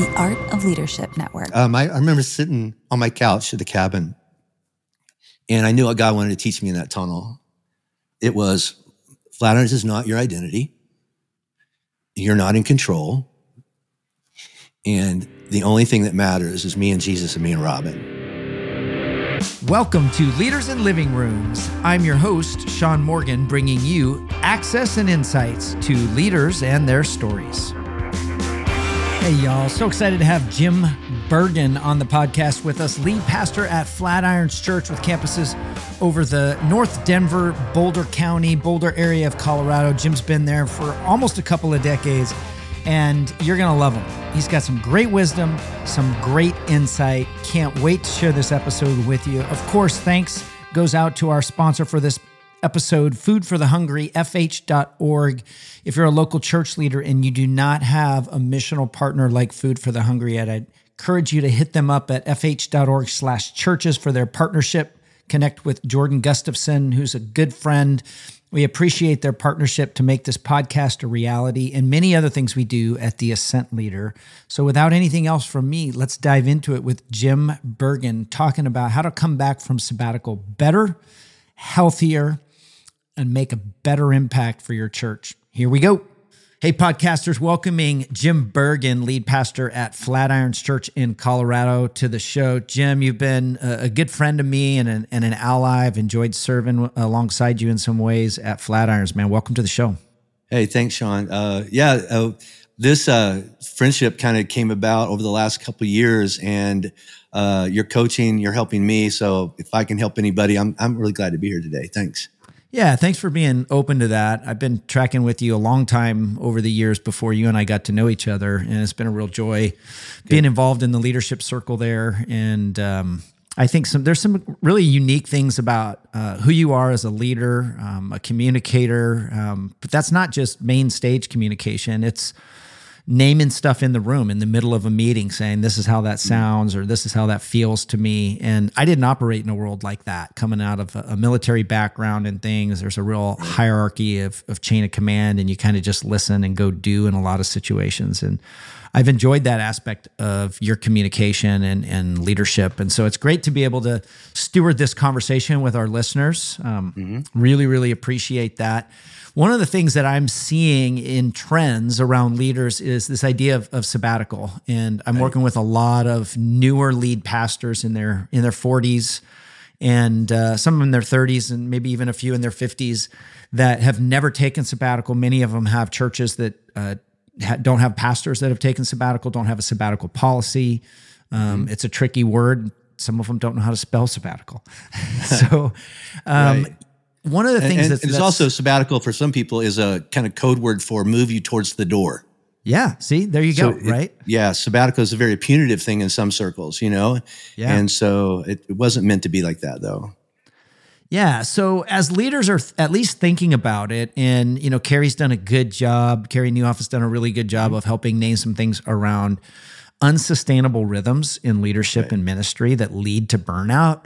the Art of Leadership Network. Um, I, I remember sitting on my couch at the cabin, and I knew what God wanted to teach me in that tunnel. It was Flatirons is not your identity. You're not in control. And the only thing that matters is me and Jesus and me and Robin. Welcome to Leaders in Living Rooms. I'm your host, Sean Morgan, bringing you access and insights to leaders and their stories. Hey, y'all. So excited to have Jim Burgen on the podcast with us, lead pastor at Flatirons Church with campuses over the North Denver, Boulder County, Boulder area of Colorado. Jim's been there for almost a couple of decades, and you're going to love him. He's got some great wisdom, some great insight. Can't wait to share this episode with you. Of course, thanks goes out to our sponsor for this episode, Food for the Hungry, FH.org. If you're a local church leader and you do not have a missional partner like Food for the Hungry yet, I'd encourage you to hit them up at fh.org slash churches for their partnership. Connect with Jordan Gustafson, who's a good friend. We appreciate their partnership to make this podcast a reality and many other things we do at the Ascent Leader. So, without anything else from me, let's dive into it with Jim Burgen talking about how to come back from sabbatical better, healthier, and make a better impact for your church. Here we go. Hey, podcasters, welcoming Jim Burgen, lead pastor at Flatirons Church in Colorado, to the show. Jim, you've been a good friend of me and an, and an ally. I've enjoyed serving alongside you in some ways at Flatirons, man. Welcome to the show. Hey, thanks, Sean. Uh, yeah, uh, this uh, friendship kind of came about over the last couple years, and uh, you're coaching, you're helping me. So if I can help anybody, I'm, I'm really glad to be here today. Thanks. Yeah, thanks for being open to that. I've been tracking with you a long time over the years before you and I got to know each other, and it's been a real joy Good. being involved in the leadership circle there. And um, I think some there's some really unique things about uh, who you are as a leader, um, a communicator. Um, but that's not just main stage communication; it's naming stuff in the room in the middle of a meeting saying this is how that mm. sounds or this is how that feels to me and i didn't operate in a world like that coming out of a, military background and things there's a real hierarchy of, of chain of command and you kind of just listen and go do in a lot of situations and I've enjoyed that aspect of your communication and, and leadership. And so it's great to be able to steward this conversation with our listeners. Um, mm-hmm. Really, really appreciate that. One of the things that I'm seeing in trends around leaders is this idea of, of sabbatical. And I'm right. working with a lot of newer lead pastors in their in their 40s and uh, some in their 30s and maybe even a few in their 50s that have never taken sabbatical. Many of them have churches that uh, don't have pastors that have taken sabbatical, don't have a sabbatical policy. Um, mm-hmm. It's a tricky word. Some of them don't know how to spell sabbatical. so, um, right. One of the things and, that's, and it's that's, also sabbatical for some people is a kind of code word for move you towards the door. Yeah. See, there you so go. It, right. Yeah. Sabbatical is a very punitive thing in some circles, you know? Yeah. And so it, it wasn't meant to be like that though. Yeah. So as leaders are at least thinking about it, and you know, Carrie's done a good job. Carey Nieuwhof has done a really good job of helping name some things around unsustainable rhythms in leadership right. and ministry that lead to burnout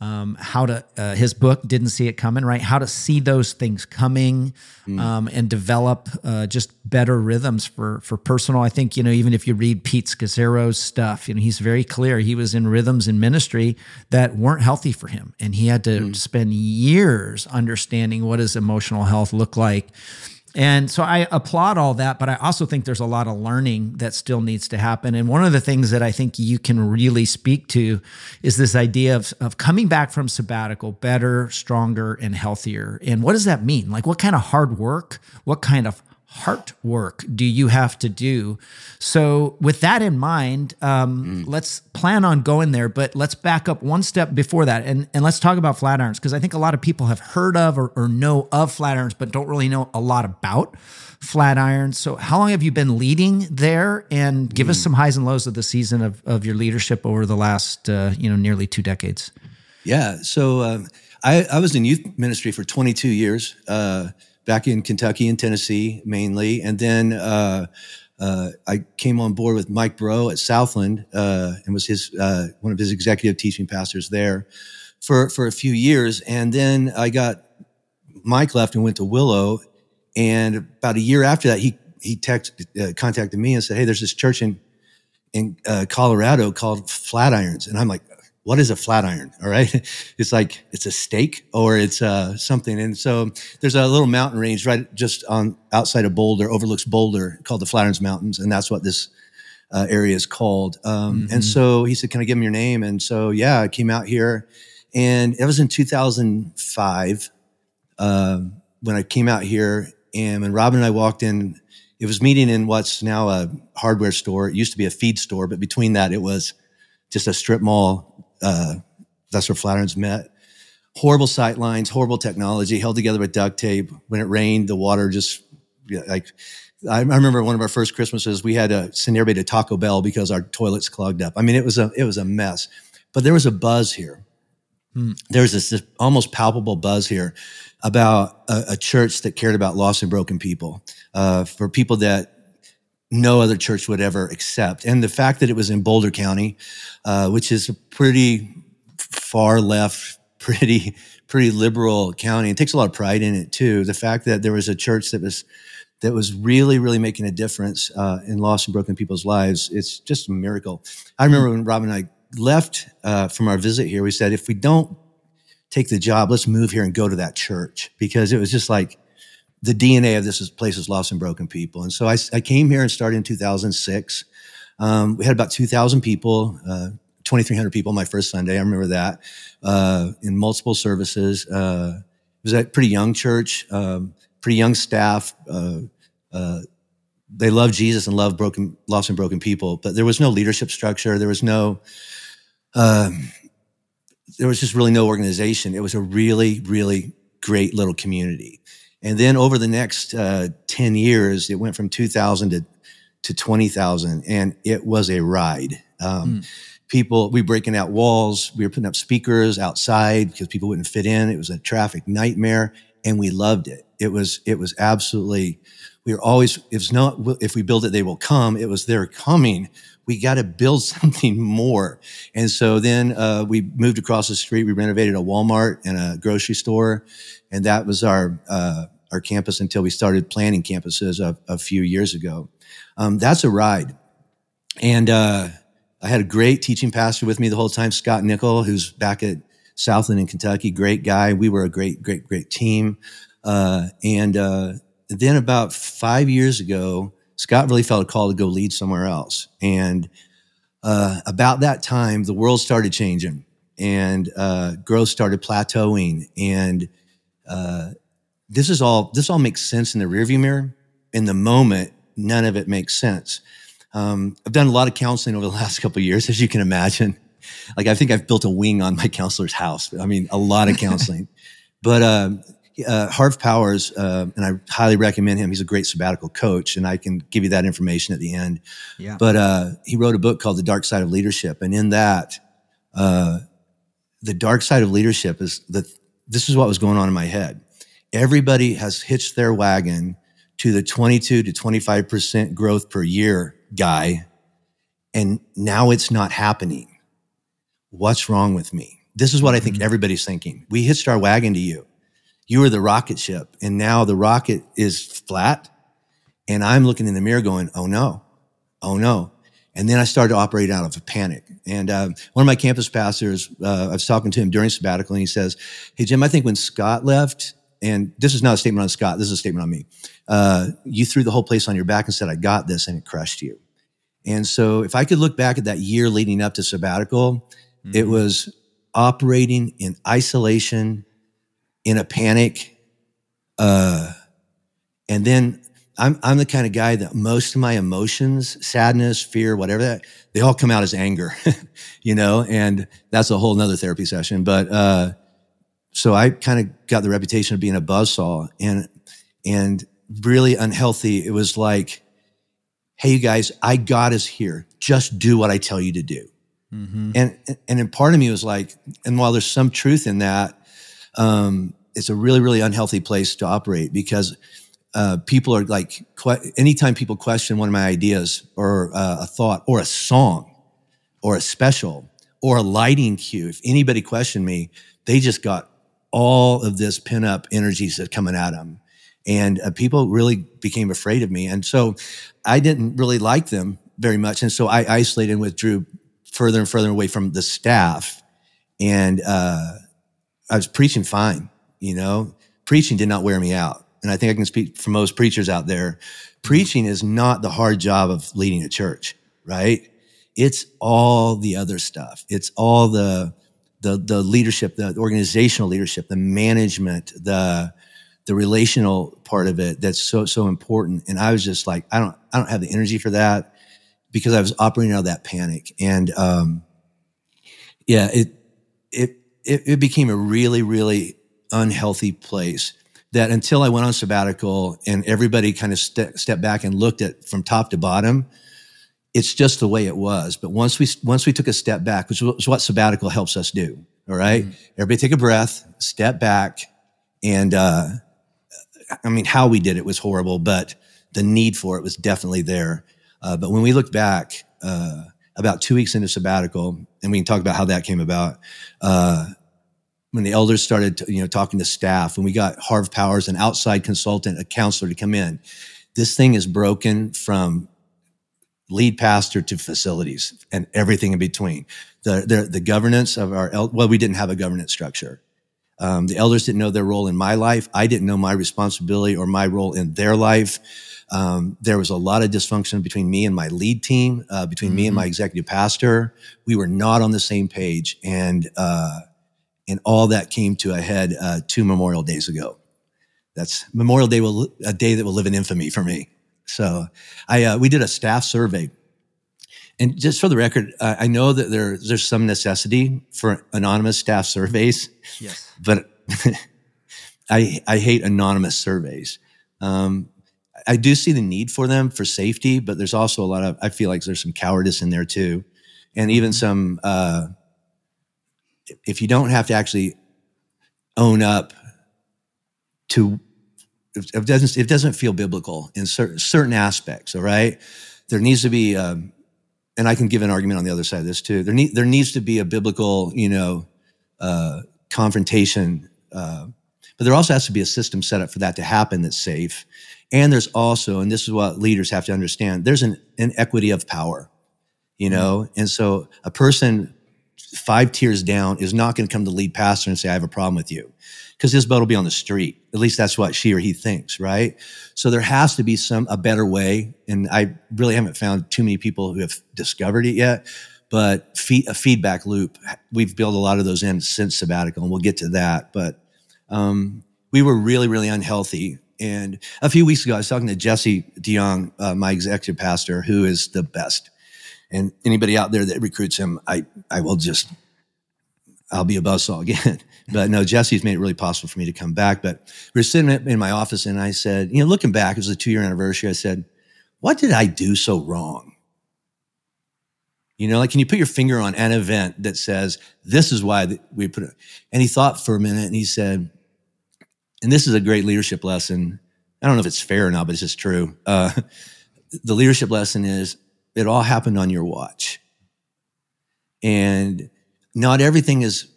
um, how to uh, his book didn't see it coming right how to see those things coming mm. um, and develop uh, just better rhythms for for personal i think you know even if you read pete scazzero's stuff you know he's very clear he was in rhythms in ministry that weren't healthy for him and he had to mm. spend years understanding what his emotional health look like and so I applaud all that, but I also think there's a lot of learning that still needs to happen. And one of the things that I think you can really speak to is this idea of, of coming back from sabbatical better, stronger, and healthier. And what does that mean? Like, what kind of hard work, what kind of heart work do you have to do? So, with that in mind, um, mm. let's plan on going there, but let's back up one step before that and, and let's talk about Flatirons because I think a lot of people have heard of or, or know of Flatirons, but don't really know a lot about Flatirons. So, how long have you been leading there? And give mm. us some highs and lows of the season of, of your leadership over the last, uh, you know, nearly two decades. Yeah. So, um, I, I was in youth ministry for 22 years. Uh, back in Kentucky and Tennessee mainly, and then uh, uh, I came on board with Mike Breaux at Southland uh, and was his uh, one of his executive teaching pastors there for for a few years, and then I got Mike left and went to Willow, and about a year after that, he he text, uh, contacted me and said, "Hey, there's this church in in uh, Colorado called Flatirons, and I'm like, what is a flat iron? All right. It's like, it's a steak or it's uh, something. And so there's a little mountain range right just on outside of Boulder, overlooks Boulder called the Flatirons Mountains. And that's what this uh, area is called. Um, mm-hmm. And so he said, can I give him your name? And so, yeah, I came out here and it was in 2005 uh, when I came out here. And when Robin and I walked in, it was meeting in what's now a hardware store. It used to be a feed store, but between that, it was just a strip mall uh, that's where Flatirons met. Horrible sight lines, horrible technology, held together with duct tape. When it rained, the water just like. I remember one of our first Christmases, we had to send everybody to Taco Bell because our toilets clogged up. I mean, it was a it was a mess. But there was a buzz here. Hmm. There was this, this, almost palpable buzz here about a, a, church that cared about lost and broken people, uh, for people that no other church would ever accept. And the fact that it was in Boulder County, uh, which is a pretty far left, pretty pretty liberal county, and takes a lot of pride in it too. The fact that there was a church that was that was really, really making a difference uh, in lost and broken people's lives. It's just a miracle. I remember when Rob and I left uh, from our visit here, we said, if we don't take the job, let's move here and go to that church because it was just like the DNA of this place is lost and broken people. And so I, I came here and started in 2006. Um, we had about 2,000 people, uh, 2,300 people my first Sunday. I remember that uh, in multiple services. Uh, it was a pretty young church, um, pretty young staff. Uh, uh, they loved Jesus and loved broken, lost and broken people, but there was no leadership structure. There was no, um, there was just really no organization. It was a really, really great little community. And then over the next uh, 10 years, it went from 2,000 to, to 20,000, and it was a ride. Um, mm. People, we were breaking out walls, we were putting up speakers outside because people wouldn't fit in. It was a traffic nightmare, and we loved it. It was, it was absolutely, we were always, it's not, if we build it, they will come. It was they're coming. We got to build something more. And so then uh, we moved across the street. We renovated a Walmart and a grocery store. And that was our, uh, our campus until we started planning campuses a, a few years ago. Um, that's a ride. And uh, I had a great teaching pastor with me the whole time, Scott Nickel, who's back at Southland in Kentucky. Great guy. We were a great, great, great team. Uh, and uh, then about five years ago, Scott really felt a call to go lead somewhere else. And uh, about that time, the world started changing and uh, growth started plateauing. And uh, this is all this all makes sense in the rearview mirror. In the moment, none of it makes sense. Um, I've done a lot of counseling over the last couple years, as you can imagine. Like I think I've built a wing on my counselor's house. I mean, a lot of counseling. but uh, uh, Harv Powers, uh, and I highly recommend him. He's a great sabbatical coach, and I can give you that information at the end. Yeah. But uh, he wrote a book called The Dark Side of Leadership, and in that, uh, the dark side of leadership is that this is what was going on in my head everybody has hitched their wagon to the 22 to 25% growth per year guy. And now it's not happening. What's wrong with me? This is what I think mm-hmm. everybody's thinking. We hitched our wagon to you. You were the rocket ship, and now the rocket is flat. And I'm looking in the mirror going, oh no, oh no. And then I started to operate out of a panic. And uh, one of my campus pastors, uh, I was talking to him during sabbatical, and he says, Hey, Jim, I think when Scott left, and this is not a statement on Scott, this is a statement on me. Uh, you threw the whole place on your back and said, I got this, and it crushed you. And so if I could look back at that year leading up to sabbatical, mm-hmm. it was operating in isolation, in a panic. Uh, and then I'm, I'm the kind of guy that most of my emotions, sadness, fear, whatever that, they all come out as anger, you know, and that's a whole nother therapy session. But, uh, so I kind of got the reputation of being a buzzsaw and, and really unhealthy. It was like, Hey, you guys, I got us here. Just do what I tell you to do. Mm-hmm. And, and in part of me was like, and while there's some truth in that, um, it's a really, really unhealthy place to operate because uh, people are like, que- anytime people question one of my ideas or uh, a thought or a song or a special or a lighting cue, if anybody questioned me, they just got all of this pent up energies that coming at them. And uh, people really became afraid of me. And so I didn't really like them very much. And so I isolated and withdrew further and further away from the staff. And uh, I was preaching fine, you know, preaching did not wear me out. And I think I can speak for most preachers out there. Preaching is not the hard job of leading a church, right? It's all the other stuff. It's all the, the, the leadership, the organizational leadership, the management, the, the relational part of it that's so so important. And i was just like i don't i don't have the energy for that because i was operating out of that panic. And um yeah it it it, it became a really really unhealthy place that until i went on sabbatical and everybody kind of ste- stepped back and looked at from top to bottom it's just the way it was but once we once we took a step back which is what sabbatical helps us do all right? mm-hmm. everybody take a breath step back and uh I mean, how we did it was horrible, but the need for it was definitely there. Uh, but when we look back, uh, about two weeks into sabbatical, and we can talk about how that came about. Uh, when the elders started, to, you know, talking to staff, when we got Harv Powers, an outside consultant, a counselor to come in, this thing is broken from lead pastor to facilities and everything in between. The, the, the governance of our, well, we didn't have a governance structure. Um, the elders didn't know their role in my life. I didn't know my responsibility or my role in their life. Um, there was a lot of dysfunction between me and my lead team, uh, between mm-hmm. me and my mm-hmm. executive pastor. We were not on the same page, and uh, and all that came to a head uh, two Memorial Days ago. That's Memorial Day, will, a day that will live in infamy for me. So, I uh, we did a staff survey and just for the record, uh, I know that there, there's some necessity for anonymous staff surveys. Yes. But I, I hate anonymous surveys. Um, I do see the need for them for safety, but there's also a lot of, I feel like there's some cowardice in there too. And even mm-hmm. some, uh, if you don't have to actually own up to, it doesn't, it doesn't feel biblical in certain, certain aspects. All right. There needs to be, um, and I can give an argument on the other side of this too. There need, there needs to be a biblical, you know, uh, confrontation, uh, but there also has to be a system set up for that to happen that's safe. And there's also, and this is what leaders have to understand, there's an inequity of power, you know, mm-hmm. and so a person five tiers down is not going to come to lead pastor and say, I have a problem with you because his boat will be on the street. At least that's what she or he thinks, right? So there has to be some, a better way. And I really haven't found too many people who have discovered it yet, but a feedback loop. We've built a lot of those in since sabbatical and we'll get to that. But, um, we were really, really unhealthy. And a few weeks ago, I was talking to Jesse DeYoung, uh, my executive pastor, who is the best. And anybody out there that recruits him, I, I will just, I'll be a buzzsaw again. but no, Jesse's made it really possible for me to come back. But we were sitting in my office and I said, you know, looking back, it was a two year anniversary. I said, what did I do so wrong? You know, like, can you put your finger on an event that says, this is why we put it? And he thought for a minute and he said, and this is a great leadership lesson. I don't know if it's fair or not, but it's just true. Uh, the leadership lesson is it all happened on your watch. And not everything is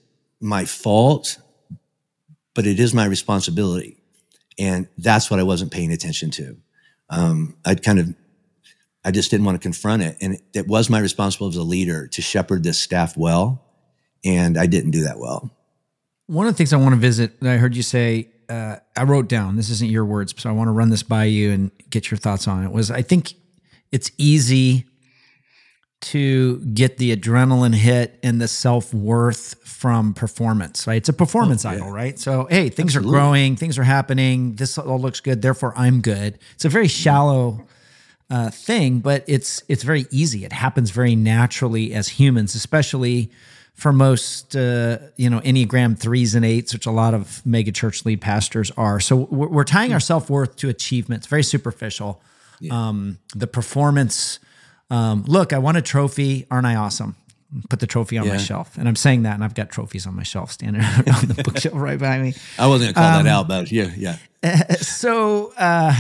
my fault, but it is my responsibility. And that's what I wasn't paying attention to. Um, I'd kind of, I just didn't want to confront it. And it was my responsibility as a leader to shepherd this staff well. And I didn't do that well. One of the things I want to visit that I heard you say, uh, I wrote down, this isn't your words, so I want to run this by you and get your thoughts on it, was I think it's easy to get the adrenaline hit and the self worth from performance, right? It's a performance oh, yeah. idol, right? So, hey, things Absolutely. are growing, things are happening, this all looks good, therefore I'm good. It's a very shallow uh, thing, but it's it's very easy. It happens very naturally as humans, especially for most, uh, you know, Enneagram threes and eights, which a lot of mega church lead pastors are. So we're, we're tying our self worth to achievements, very superficial. Yeah. Um, the performance um, look, I won a trophy. Aren't I awesome? Put the trophy on yeah. my shelf. And I'm saying that, and I've got trophies on my shelf standing on the bookshelf right behind me. I wasn't going to call um, that out, but yeah, yeah. Uh, so, uh,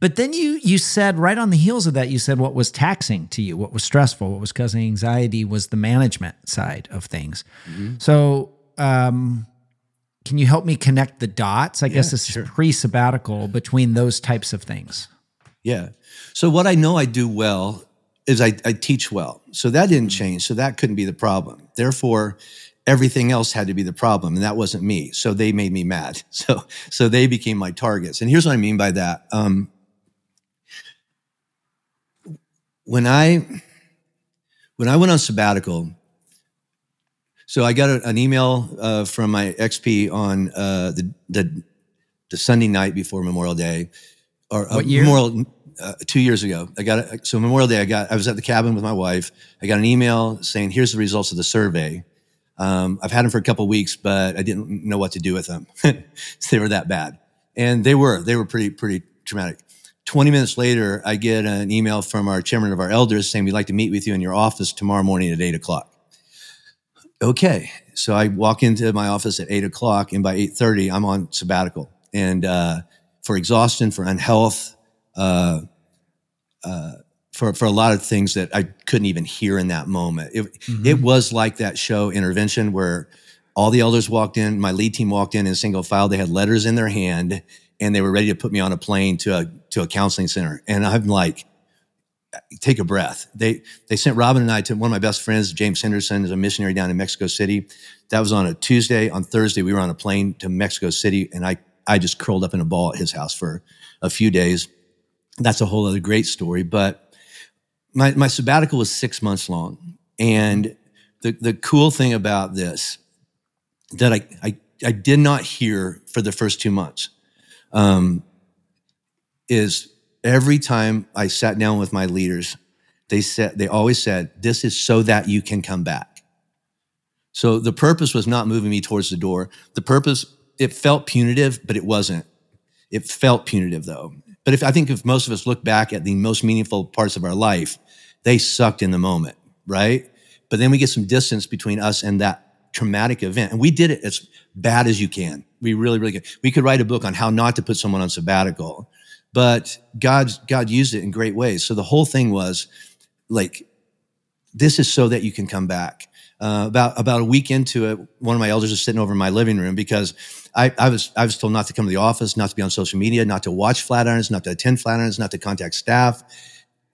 but then you you said right on the heels of that, you said what was taxing to you, what was stressful, what was causing anxiety was the management side of things. Mm-hmm. So, um, can you help me connect the dots? I yeah, guess this sure. is pre sabbatical between those types of things. Yeah. So what I know I do well is I, I teach well. So that didn't change. So that couldn't be the problem. Therefore, everything else had to be the problem, and that wasn't me. So they made me mad. So so they became my targets. And here's what I mean by that. Um, when I when I went on sabbatical, so I got a, an email uh, from my XP on uh, the, the the Sunday night before Memorial Day, or uh, What year? Memorial uh, two years ago. I got it. So Memorial Day, I got. I was at the cabin with my wife. I got an email saying, "Here's the results of the survey." Um, I've had them for a couple weeks, but I didn't know what to do with them. they were that bad, and they were. They were pretty pretty traumatic. 20 minutes later, I get an email from our chairman of our elders saying, We'd like to meet with you in your office tomorrow morning at eight o'clock. Okay. So I walk into my office at eight o'clock, and by 8.30, I'm on sabbatical. And uh, for exhaustion, for unhealth, uh, uh, for, for a lot of things that I couldn't even hear in that moment. It, it was like that show Intervention where all the elders walked in, my lead team walked in in single file. They had letters in their hand and they were ready to put me on a plane to a, to a counseling center. And I'm like, take a breath. They, they sent Robin and I to one of my best friends, James Henderson is a missionary down in Mexico City. That was on a Tuesday. On Thursday, we were on a plane to Mexico City and I, I just curled up in a ball at his house for a few days. That's a whole other great story. But my, my sabbatical was six months long. And the, the cool thing about this that I, I, I did not hear for the first two months um, is every time I sat down with my leaders, they said they always said, "This is so that you can come back." So the purpose was not moving me towards the door. The purpose it felt punitive, but it wasn't. It felt punitive though. But if I think if most of us look back at the most meaningful parts of our life, they sucked in the moment, right? But then we get some distance between us and that traumatic event. And we did it as bad as you can. We really, really could. We could write a book on how not to put someone on sabbatical, but God's, God used it in great ways. So the whole thing was like, this is so that you can come back. Uh, about about a week into it, one of my elders was sitting over in my living room because I, I was I was told not to come to the office, not to be on social media, not to watch Flatirons, not to attend Flatirons, not to contact staff.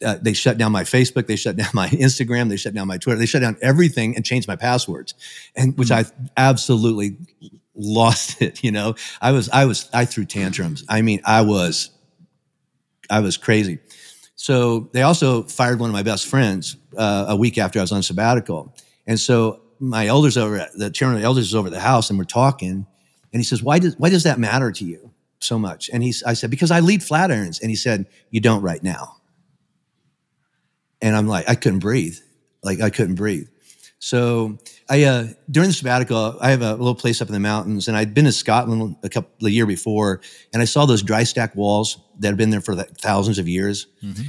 Uh, they shut down my Facebook, they shut down my Instagram, they shut down my Twitter, they shut down everything and changed my passwords, and which I absolutely lost it. You know, I was I was I threw tantrums. I mean, I was I was crazy. So they also fired one of my best friends uh, a week after I was on sabbatical. And so my elders over at the chairman of the elders is over at the house and we're talking. And he says, why does, why does that matter to you so much? And he's, I said, because I lead Flatirons. And he said, you don't right now. And I'm like, I couldn't breathe. Like I couldn't breathe. So I, uh, during the sabbatical, I have a little place up in the mountains and I'd been to Scotland a couple, the year before and I saw those dry stack walls that have been there for like thousands of years.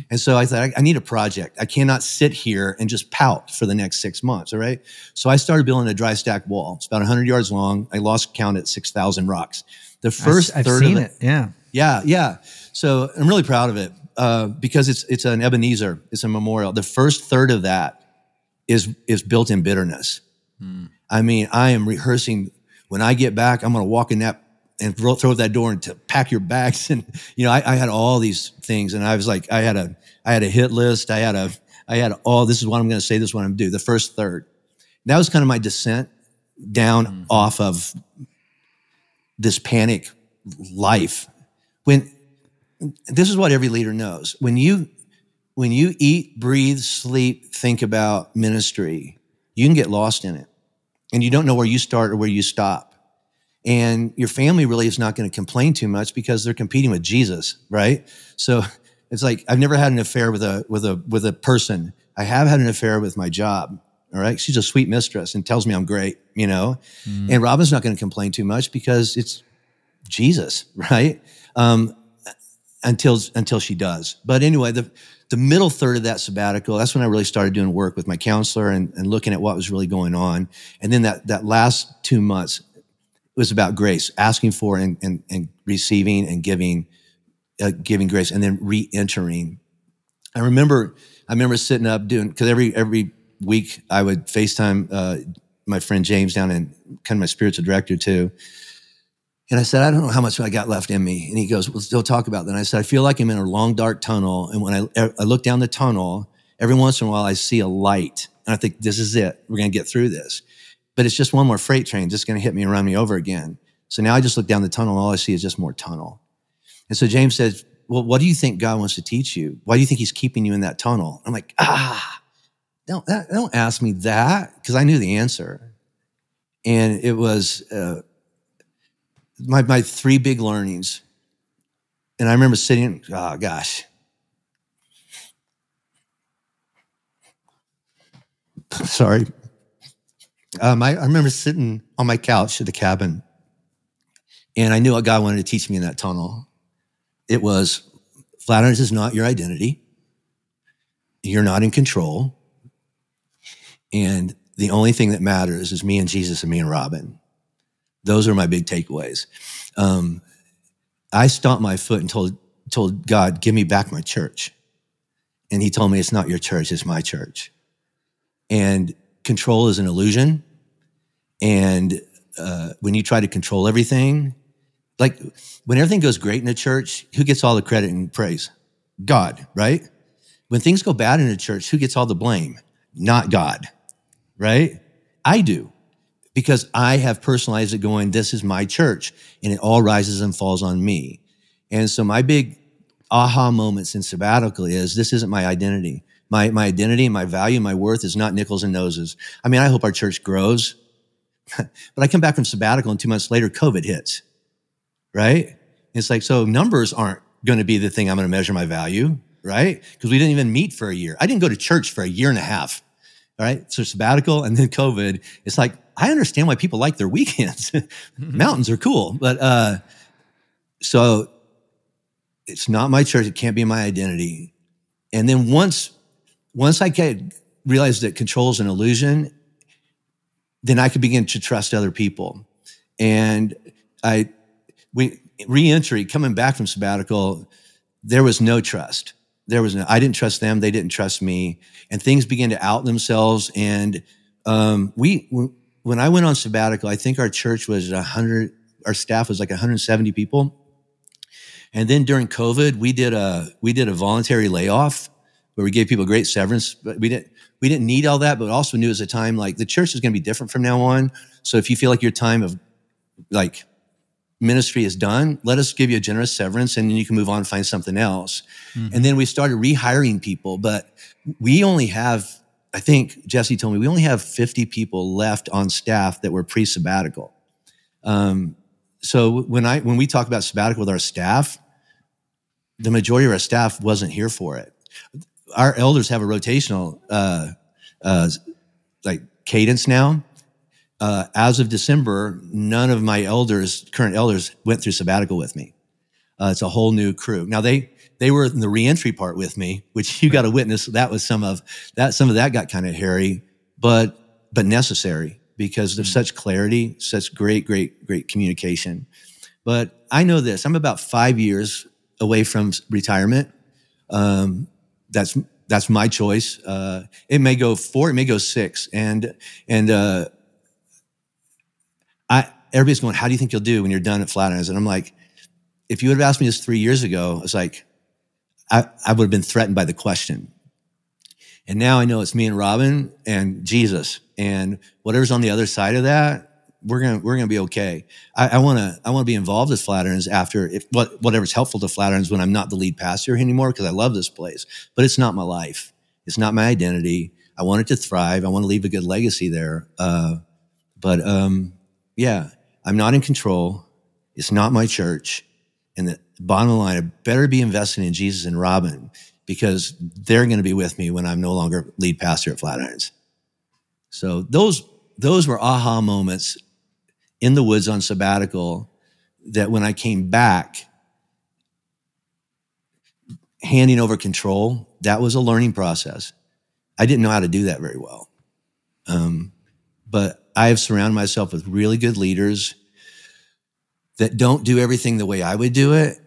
And so I thought, I, I need a project. I cannot sit here and just pout for the next six months. All right. So I started building a dry stack wall. It's about 100 yards long. I lost count at 6,000 rocks. The first I've third seen of it. Yeah. yeah, yeah. So I'm really proud of it uh, because it's it's an Ebenezer, it's a memorial. The first third of that is is built in bitterness. Hmm. I mean, I am rehearsing. When I get back, I'm going to walk in that and throw, throw that door and to pack your bags. And you know, I, I had all these things, and I was like, I had a I had a hit list. I had a I had all. This is what I'm going to say. This is what I'm going to do. The first third. That was kind of my descent down hmm. off of this panic life when this is what every leader knows when you when you eat breathe sleep think about ministry you can get lost in it and you don't know where you start or where you stop. And your family really is not going to complain too much because they're competing with jesus right? So it's like i've never had an affair with a with a with a person. I have had an affair with my job all right? She's a sweet mistress and tells me i'm great you know? And robin's not going to complain too much because it's jesus right? Um, until until she does. But anyway, the the middle third of that sabbatical, that's when I really started doing work with my counselor and, and looking at what was really going on. And then that that last two months was about grace, asking for and and, and receiving and giving uh, giving grace, and then re-entering. I remember I remember sitting up doing because every every week I would FaceTime uh, my friend James down in kind of my spiritual director too. And I said, I don't know how much I got left in me. And he goes, Well, still talk about that. And I said, I feel like I'm in a long, dark tunnel. And when I, I look down the tunnel, every once in a while I see a light and I think this is it. We're going to get through this. But it's just one more freight train just going to hit me and run me over again. So now I just look down the tunnel and all I see is just more tunnel. And so James says, well, what do you think God wants to teach you? Why do you think he's keeping you in that tunnel? I'm like, ah, don't, don't ask me that because I knew the answer. And it was uh, my, my three big learnings. And I remember sitting, oh gosh. Sorry. Um, I, I remember sitting on my couch at the cabin and I knew what God wanted to teach me in that tunnel. It was Flatirons is not your identity. You're not in control. And the only thing that matters is me and Jesus and me and Robin. Those are my big takeaways. Um, I stomped my foot and told, told God, give me back my church. And he told me, it's not your church, it's my church. And control is an illusion. And uh, when you try to control everything, like when everything goes great in a church, who gets all the credit and praise? God, right? When things go bad in a church, who gets all the blame? Not God, right? I do because I have personalized it going, this is my church and it all rises and falls on me. And so my big aha moments in sabbatical is this isn't my identity. My, my identity, my value, my worth is not nickels and noses. I mean, I hope our church grows, but I come back from sabbatical and two months later, COVID hits right? It's like, so numbers aren't going to be the thing I'm going to measure my value, right? Because we didn't even meet for a year. I didn't go to church for a year and a half, right? So sabbatical and then COVID. It's like, I understand why people like their weekends. Mountains are cool, but, uh, so it's not my church. It can't be my identity. And then once, once I get, realized that control is an illusion, then I could begin to trust other people. And I, we reentry coming back from sabbatical, there was no trust. There was no, I didn't trust them. They didn't trust me. And things began to out themselves. And, um, we, when I went on sabbatical, I think our church was a hundred, our staff was like 170 people. And then during COVID, we did a, we did a voluntary layoff where we gave people great severance, but we didn't, we didn't need all that, but also knew as a time like the church is going to be different from now on. So if you feel like your time of like ministry is done, let us give you a generous severance and then you can move on and find something else. Mm-hmm. And then we started rehiring people, but we only have, I think Jesse told me, we only have 50 people left on staff that were pre sabbatical. Um, so when I, when we talk about sabbatical with our staff, the majority of our staff wasn't here for it. Our elders have a rotational, uh, uh, like cadence now uh, as of December, none of my elders, current elders, went through sabbatical with me. Uh, it's a whole new crew. Now they they were in the reentry part with me, which you got to witness. That was some of that. Some of that got kind of hairy, but but necessary because there's mm-hmm. such clarity, such great, great, great communication. But I know this: I'm about five years away from retirement. Um, that's that's my choice. Uh, it may go four, it may go six, and and uh, I, everybody's going, how do you think you'll do when you're done at Flatirons? And I'm like, if you would have asked me this three years ago, it's like, I, I would have been threatened by the question. And now I know it's me and Robin and Jesus and whatever's on the other side of that, we're gonna we're gonna be okay. I, want to I want to be involved with Flatirons after if what whatever's helpful to Flatirons when I'm not the lead pastor anymore because I love this place, but it's not my life. It's not my identity. I want it to thrive. I want to leave a good legacy there. Uh, but um, yeah, I'm not in control. It's not my church. And the bottom line, I better be investing in Jesus and Robin because they're going to be with me when I'm no longer lead pastor at Flatirons. So those, those were aha moments in the woods on sabbatical that when I came back, handing over control, that was a learning process. I didn't know how to do that very well. Um, but I have surrounded myself with really good leaders that don't do everything the way I would do it,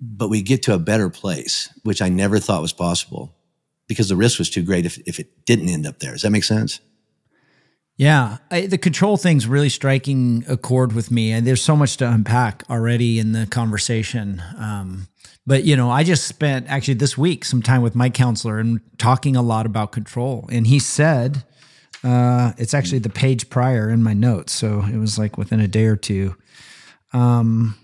but we get to a better place, which I never thought was possible because the risk was too great if, if it didn't end up there. Does that make sense? Yeah, I, the control thing's really striking a chord with me, and there's so much to unpack already in the conversation. Um, but you know, I just spent actually this week some time with my counselor and talking a lot about control, and he said uh, it's actually the page prior in my notes, so it was like within a day or two. Um,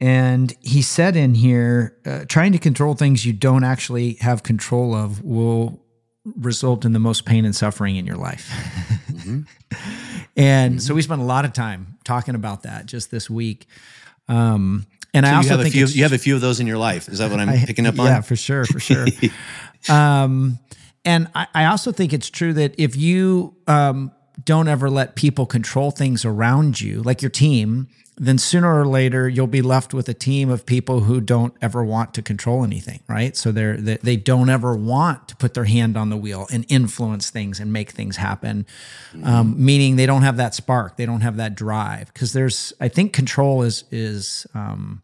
and he said in here, uh, trying to control things you don't actually have control of will result in the most pain and suffering in your life. mm-hmm. And mm-hmm. so we spent a lot of time talking about that just this week. Um, and so I also think few, you have a few of those in your life. Is that what I'm I, picking up on? Yeah, for sure, for sure. um, and I, I, also think it's true that if you um, don't ever let people control things around you, like your team, then sooner or later you'll be left with a team of people who don't ever want to control anything, right? So they're they, they don't ever want to put their hand on the wheel and influence things and make things happen. Mm-hmm. Um, meaning they don't have that spark, they don't have that drive. Because there's, I think, control is is um,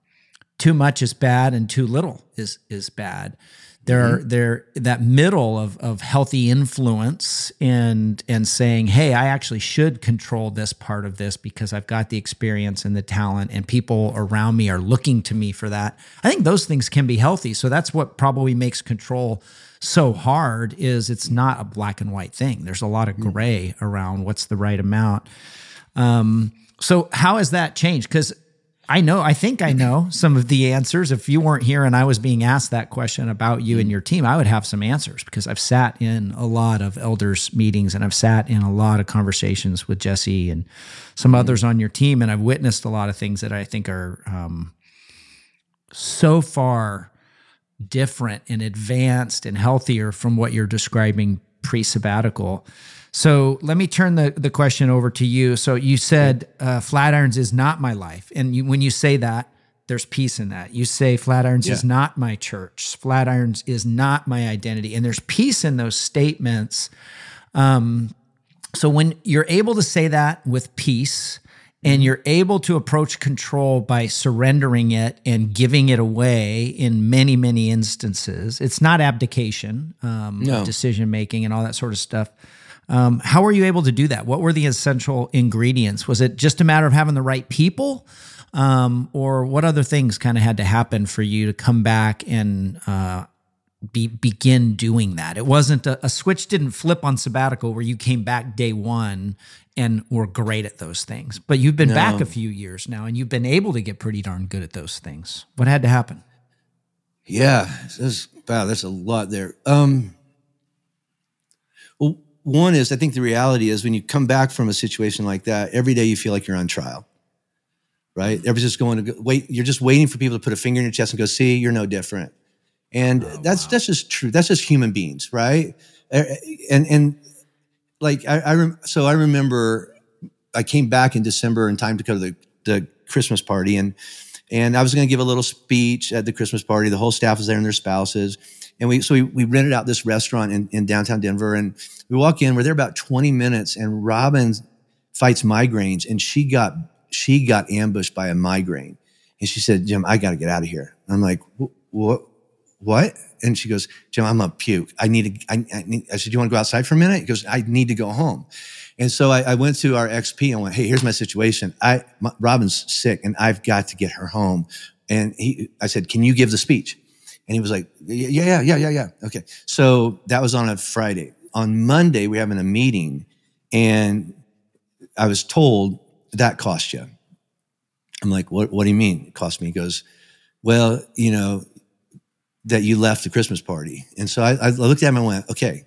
too much is bad and too little is is bad. They're mm-hmm. they're that middle of of healthy influence and and saying, hey, I actually should control this part of this because I've got the experience and the talent, and people around me are looking to me for that. I think those things can be healthy. So that's what probably makes control so hard is it's not a black and white thing. There's a lot of mm. gray around what's the right amount. Um, so how has that changed? Because I know, I think I know some of the answers. If you weren't here and I was being asked that question about you and your team, I would have some answers because I've sat in a lot of elders meetings and I've sat in a lot of conversations with Jesse and some mm-hmm. others on your team. And I've witnessed a lot of things that I think are um, so far different and advanced and healthier from what you're describing pre sabbatical so let me turn the, the question over to you. So you said uh, Flatirons is not my life. And you, when you say that, there's peace in that. You say Flatirons yeah. is not my church. Flatirons is not my identity. And there's peace in those statements. Um, so when you're able to say that with peace, and you're able to approach control by surrendering it and giving it away in many many instances it's not abdication um, no. decision making and all that sort of stuff um, how were you able to do that? What were the essential ingredients? Was it just a matter of having the right people? Um, or what other things kind of had to happen for you to come back and uh, be, begin doing that? It wasn't a, a, switch didn't flip on sabbatical where you came back day one and were great at those things. But you've been no. back a few years now and you've been able to get pretty darn good at those things. What had to happen? Yeah, that's, wow, that's a lot there. Um, one is I think the reality is when you come back from a situation like that, every day you feel like you're on trial, right? Everybody's just going to go, wait. You're just waiting for people to put a finger in your chest and go, "See, you're no different." And oh, that's wow. that's just true. That's just human beings, right? Eh, eh, and and like I, I rem- so I remember I came back in December in time to go to the the Christmas party and and I was going to give a little speech at the Christmas party. The whole staff was there and their spouses and we so we, we rented out this restaurant in, in downtown Denver, and we walk in. We're there about twenty minutes, and Robin fights migraines, and she got she got ambushed by a migraine, and she said, "Jim, I got to get out of here." I'm like, "What? What?" And she goes, "Jim, I'm a puke. I need to." I, I, need, I said, "Do you want to go outside for a minute?" He goes, "I need to go home." And so I, I, went to our XP and went, "Hey, here's my situation. I my, Robin's sick, and I've got to get her home." And he, I said, "Can you give the speech?" And he was like, yeah, yeah, yeah, yeah, yeah. Okay. So that was on a Friday. On Monday, we're having a meeting, and I was told that cost you. I'm like, what, what do you mean it cost me? He goes, well, you know, that you left the Christmas party. And so I, I looked at him and went, okay,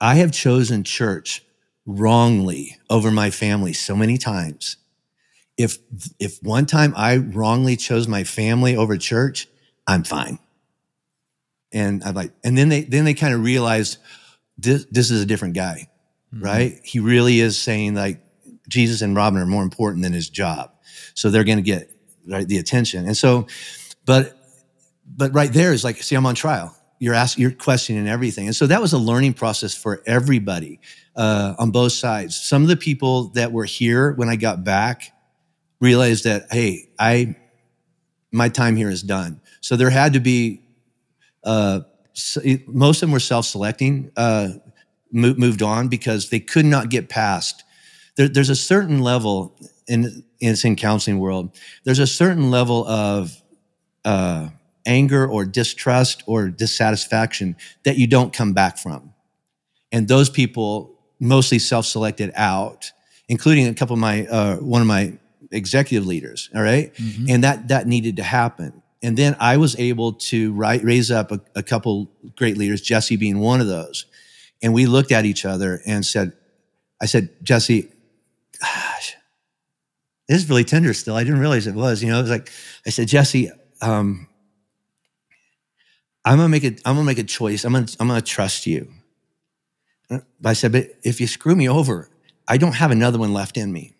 I have chosen church wrongly over my family so many times. If, if one time I wrongly chose my family over church, I'm fine. And I'm like, and then they then they kind of realized this this is a different guy, mm-hmm. right? He really is saying like Jesus and Robin are more important than his job. So they're going to get right the attention. And so, but but right there is like, see, I'm on trial. You're asking, you're questioning everything. And so that was a learning process for everybody uh, on both sides. Some of the people that were here when I got back realized that, hey, I my time here is done. So there had to be, uh, most of them were self-selecting. Uh, mo- moved on because they could not get past. There, there's a certain level in it's in counseling world. There's a certain level of uh, anger or distrust or dissatisfaction that you don't come back from, and those people mostly self-selected out, including a couple of my uh, one of my executive leaders. All right? and that that needed to happen. And then I was able to ri- raise up a, a couple great leaders, Jesse being one of those. And we looked at each other and said, I said, Jesse, gosh, this is really tender still. I didn't realize it was. You know, it was like, I said, Jesse, um, I'm gonna make it. I'm gonna make a choice. I'm gonna. I'm gonna trust you. But I said, but if you screw me over, I don't have another one left in me.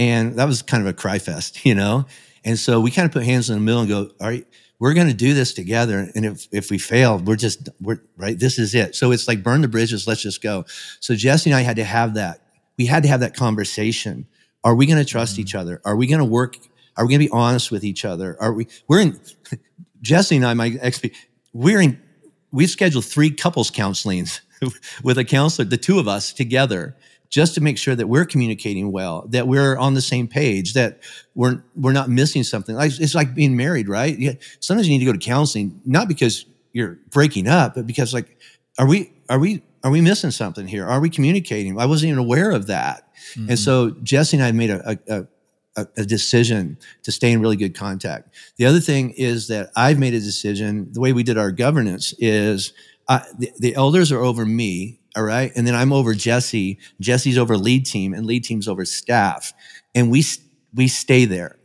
And that was kind of a cry fest, you know. And so we kind of put hands in the middle and go, all right, we're going to do this together. And if if we fail, we're just we're right. This is it. So it's like burn the bridges. Let's just go. So Jesse and I had to have that. We had to have that conversation. Are we going to trust each mm-hmm. other? Are we going to work? Are we going to be honest with each other? Are we? We're in. Jesse and I, my ex, we're in. We've scheduled three couples counselings with a counselor, the two of us together, just to make sure that we're communicating well, that we're on the same page, that we're we're not missing something. Like it's like being married, right? Yeah, sometimes you need to go to counseling, not because you're breaking up, but because like, are we are we are we missing something here? Are we communicating? I wasn't even aware of that, and so Jesse and I made a, a, a a, decision to stay in really good contact. The other thing is that I've made a decision. The way we did our governance is uh, the, the elders are over me, all right, and then I'm over Jesse. Jesse's over lead team, and lead team's over staff, and we we stay there.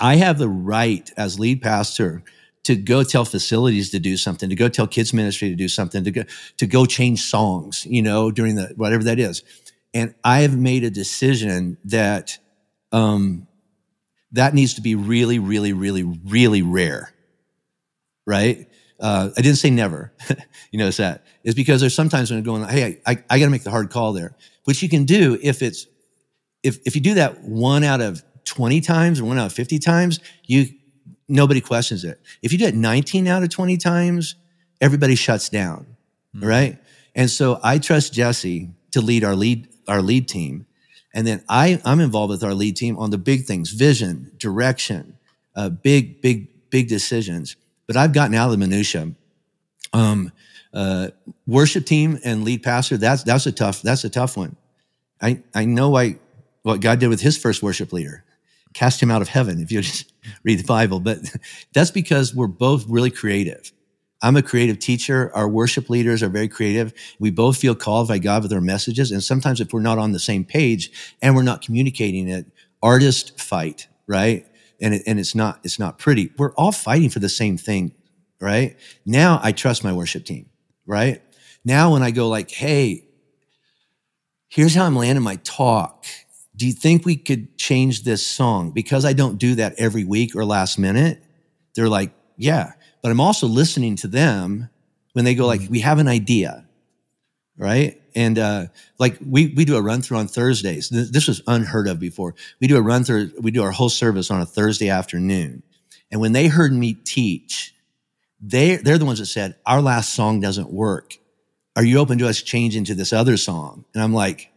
I have the right as lead pastor to go tell facilities to do something, to go tell kids ministry to do something, to go to go change songs, you know, during the whatever that is. And I have made a decision that um, that needs to be really, really, really, really rare, right? Uh, I didn't say never. you notice that is because there's sometimes when I'm going, hey, I, I, I got to make the hard call there, which you can do if it's if if you do that one out of 20 times or one out of 50 times, you nobody questions it. If you do it 19 out of 20 times, everybody shuts down, right? And so I trust Jesse to lead our lead our lead team, and then I I'm involved with our lead team on the big things, vision, direction, uh, big big big decisions. But I've gotten out of the minutia. Um, uh, worship team and lead pastor that's that's a tough that's a tough one. I I know what God did with his first worship leader, cast him out of heaven. If you just read the Bible, but that's because we're both really creative. I'm a creative teacher. Our worship leaders are very creative. We both feel called by God with our messages. And sometimes if we're not on the same page and we're not communicating it, artists fight, right? And, it, and it's not, it's not pretty. We're all fighting for the same thing, right? Now I trust my worship team, right? Now when I go like, Hey, here's how I'm landing my talk. Do you think we could change this song? Because I don't do that every week or last minute. They're like, yeah, but I'm also listening to them when they go like, mm-hmm. we have an idea, right? And uh, like we we do a run through on Thursdays. This was unheard of before. We do a run through. We do our whole service on a Thursday afternoon. And when they heard me teach, they they're the ones that said our last song doesn't work. Are you open to us changing to this other song? And I'm like,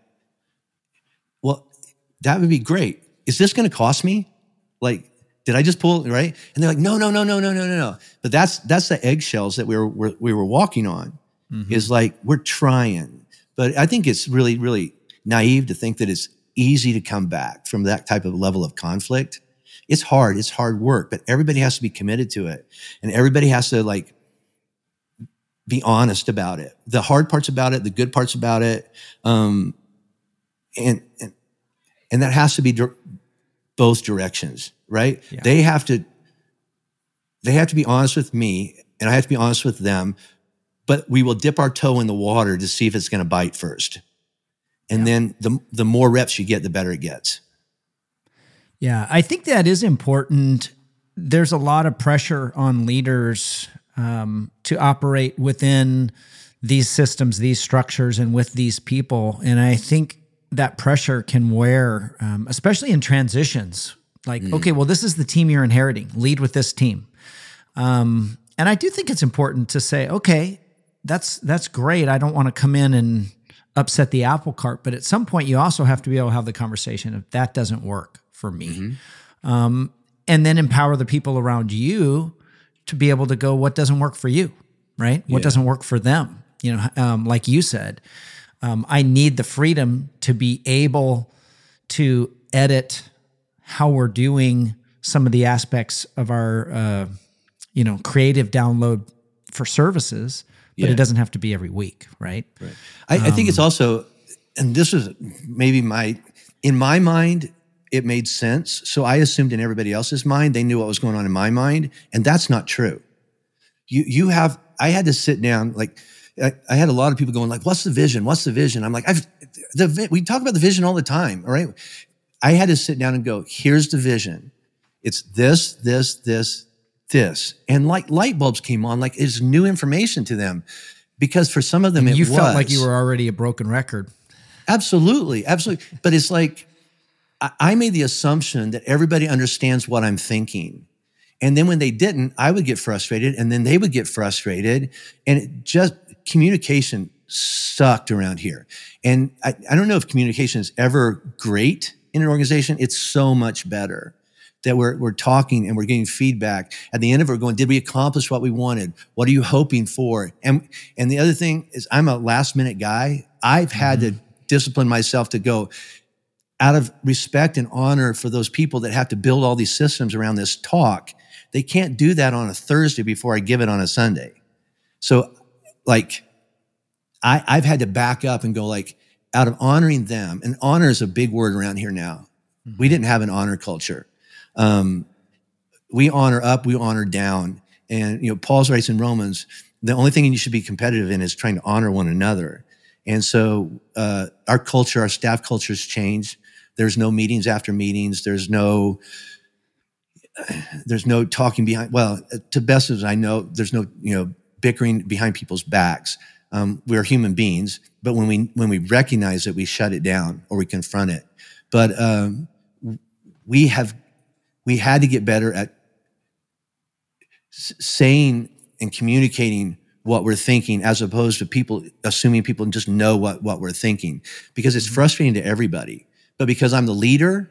well, that would be great. Is this going to cost me? Like, did I just pull right? And they're like, no, no, no, no, no, no, no, no. But that's that's the eggshells that we were, were we were walking on. Is like we're trying, but I think it's really, really naive to think that it's easy to come back from that type of level of conflict. It's hard. It's hard work, but everybody has to be committed to it, and everybody has to like be honest about it. The hard parts about it, the good parts about it, um, and and and that has to be dir- both directions, right? Yeah. They have to they have to be honest with me, and I have to be honest with them. But we will dip our toe in the water to see if it's going to bite first, and then the the more reps you get, the better it gets. Yeah, I think that is important. There's a lot of pressure on leaders um, to operate within these systems, these structures, and with these people. And I think that pressure can wear, um, especially in transitions. Like, okay, well, this is the team you're inheriting. Lead with this team. Um, and I do think it's important to say, okay, that's that's great. I don't want to come in and upset the apple cart, but at some point you also have to be able to have the conversation if that doesn't work for me. Mm-hmm. Um, and then empower the people around you to be able to go, what doesn't work for you, right? What yeah. doesn't work for them? You know, um, like you said, um, I need the freedom to be able to edit how we're doing some of the aspects of our, uh, you know, creative download for services, but yeah. it doesn't have to be every week, right? Right. I, um, I think it's um, also, and this is maybe my, in my mind, it made sense. So I assumed in everybody else's mind, they knew what was going on in my mind. And that's not true. You, you have, I had to sit down, like, I, I had a lot of people going like, what's the vision? What's the vision? I'm like, I've, the, we talk about the vision all the time. All right. I had to sit down and go, here's the vision. It's this, this, this, this. And like light bulbs came on, like it's new information to them because for some of them, you was, felt like you were already a broken record. Absolutely. Absolutely. But it's like, I made the assumption that everybody understands what I'm thinking. And then when they didn't, I would get frustrated and then they would get frustrated. And it just communication sucked around here. And I, I don't know if communication is ever great in an organization. It's so much better that we're, we're talking and we're getting feedback. At the end of it, we're going, did we accomplish what we wanted? What are you hoping for? And, and the other thing is I'm a last minute guy. I've had mm-hmm. to discipline myself to go, out of respect and honor for those people that have to build all these systems around this talk, they can't do that on a Thursday before I give it on a Sunday. So, like, I, I've had to back up and go, like, out of honoring them, and honor is a big word around here now. Mm-hmm. We didn't have an honor culture. Um, we honor up, we honor down. And, you know, Paul's writes in Romans, the only thing you should be competitive in is trying to honor one another. And so uh, our culture, our staff culture has changed. There's no meetings after meetings. There's no there's no talking behind. Well, to best as I know, there's no you know bickering behind people's backs. Um, we're human beings, but when we when we recognize it, we shut it down or we confront it. But um, we have we had to get better at saying and communicating what we're thinking as opposed to people assuming people just know what, what we're thinking because it's mm-hmm. frustrating to everybody but because I'm the leader,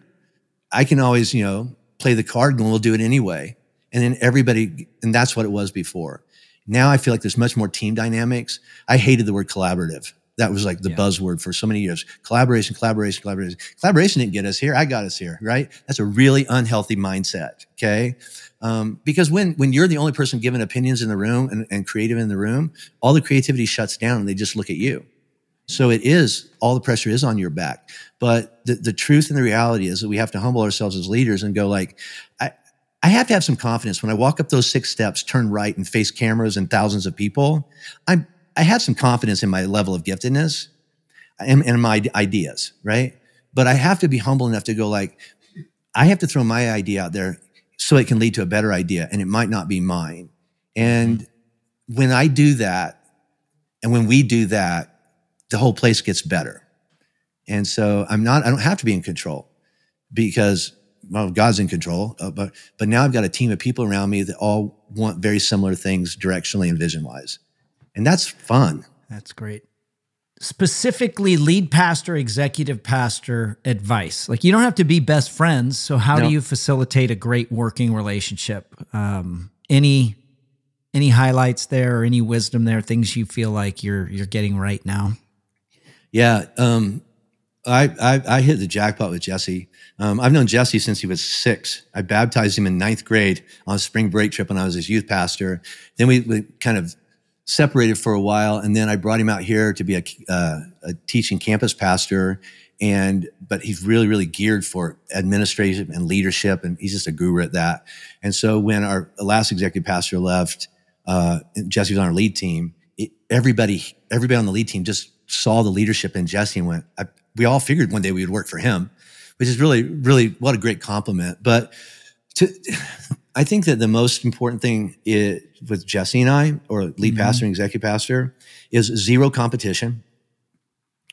I can always, you know, play the card and we'll do it anyway. And then everybody, and that's what it was before. Now I feel like there's much more team dynamics. I hated the word collaborative. That was like the yeah. buzzword for so many years. Collaboration, collaboration, collaboration. Collaboration didn't get us here. I got us here, right? That's a really unhealthy mindset. Okay. Um, because when, when you're the only person giving opinions in the room and, and creative in the room, all the creativity shuts down and they just look at you. So it is, all the pressure is on your back. But the, the truth and the reality is that we have to humble ourselves as leaders and go like, I, I have to have some confidence when I walk up those six steps, turn right and face cameras and thousands of people. I'm, I have some confidence in my level of giftedness and, and my ideas, right? But I have to be humble enough to go like, I have to throw my idea out there so it can lead to a better idea and it might not be mine. And when I do that, and when we do that, the whole place gets better. And so I'm not, I don't have to be in control because well, God's in control. Uh, but, but now I've got a team of people around me that all want very similar things directionally and vision wise. And that's fun. That's great. Specifically, lead pastor, executive pastor advice. Like you don't have to be best friends. So, how no. do you facilitate a great working relationship? Um, any any highlights there or any wisdom there? Things you feel like you're you're getting right now? Yeah, um, I, I, I hit the jackpot with Jesse. Um, I've known Jesse since he was six. I baptized him in ninth grade on a spring break trip when I was his youth pastor. Then we, we kind of separated for a while, and then I brought him out here to be a, uh, a teaching campus pastor. And but he's really, really geared for administration and leadership, and he's just a guru at that. And so when our last executive pastor left, uh, Jesse was on our lead team. It, everybody, everybody on the lead team just saw the leadership in Jesse and went, I, we all figured one day we would work for him, which is really, really what a great compliment. But to, I think that the most important thing is, with Jesse and I, or lead mm-hmm. pastor and executive pastor, is zero competition,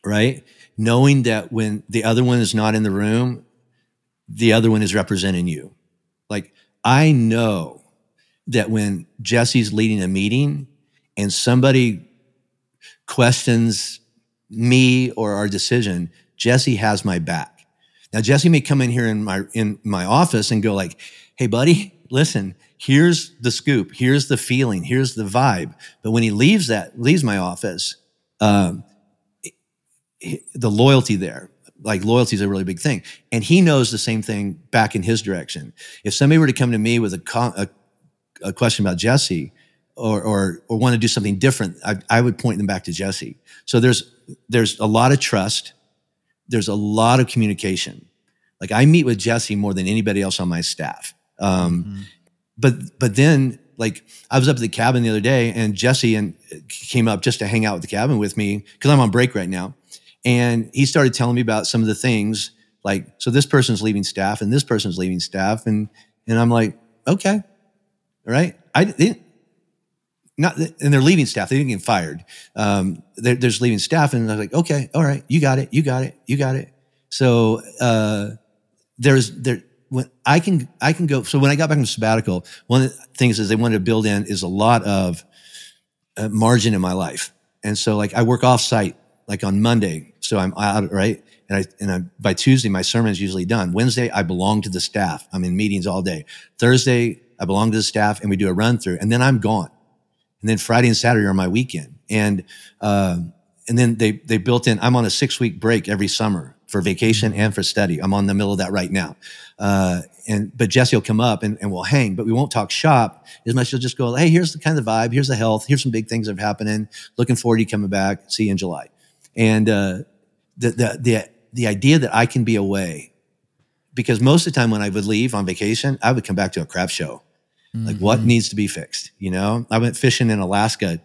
right? Knowing that when the other one is not in the room, the other one is representing you. Like, I know that when Jesse's leading a meeting and somebody questions me or our decision, Jesse has my back. Now Jesse may come in here in my in my office and go like, "Hey buddy, listen, here's the scoop, here's the feeling, here's the vibe." But when he leaves that leaves my office, um, the loyalty there, like loyalty is a really big thing, and he knows the same thing back in his direction. If somebody were to come to me with a, a, a question about Jesse, or, or, or want to do something different, I, I would point them back to Jesse. So there's, there's a lot of trust. There's a lot of communication. Like I meet with Jesse more than anybody else on my staff. Um, mm-hmm. but, but then like I was up at the cabin the other day and Jesse and came up just to hang out with the cabin with me because I'm on break right now. And he started telling me about some of the things like, so this person's leaving staff and this person's leaving staff. And, and I'm like, okay, all right. I didn't, not and they're leaving staff. They didn't get fired. Um, they're, they're, just leaving staff, and they're like, okay, all right, you got it, you got it, you got it. So uh, there's there when I can I can go. So when I got back from sabbatical, one of the things is they wanted to build in is a lot of uh, margin in my life, and so like I work off site like on Monday, so I'm out right. And I, and I, by Tuesday, my sermon is usually done. Wednesday, I belong to the staff. I'm in meetings all day. Thursday, I belong to the staff and we do a run through and then I'm gone and then Friday and Saturday are my weekend. And uh, and then they they built in. I'm on a six week break every summer for vacation and for study. I'm on the middle of that right now. Uh, and but Jesse will come up and, and we'll hang, but we won't talk shop as much. He'll just go, hey, here's the kind of vibe. Here's the health. Here's some big things that are happening. Looking forward to you coming back. See you in July. And uh, the the the the idea that I can be away because most of the time when I would leave on vacation, I would come back to a crap show Mm-hmm. Like what mm-hmm. needs to be fixed? You know, I went fishing in Alaska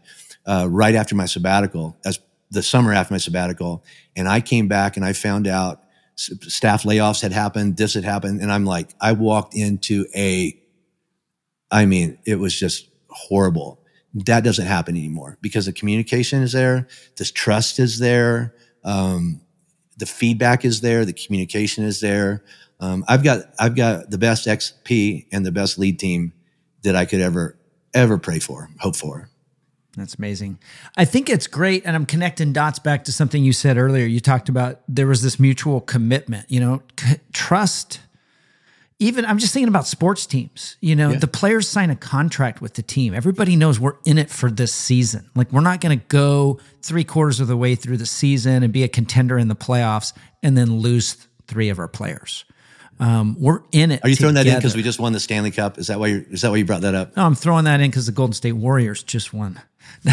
uh, right after my sabbatical, as the summer after my sabbatical, and I came back and I found out staff layoffs had happened, this had happened, and I'm like, I walked into a, I mean, it was just horrible. That doesn't happen anymore because the communication is there, this trust is there, um, the feedback is there, the communication is there. Um, I've got I've got the best XP and the best lead team that I could ever, ever pray for, hope for. That's amazing. I think it's great. And I'm connecting dots back to something you said earlier. You talked about there was this mutual commitment, you know, c- trust. Even I'm just thinking about sports teams. You know, yeah. the players sign a contract with the team. Everybody knows we're in it for this season. Like, we're not going to go three quarters of the way through the season and be a contender in the playoffs and then lose three of our players. Um, we're in it. Are you throwing that in because we just won the Stanley Cup? Is that why you is that why you brought that up? No, I'm throwing that in because the Golden State Warriors just won.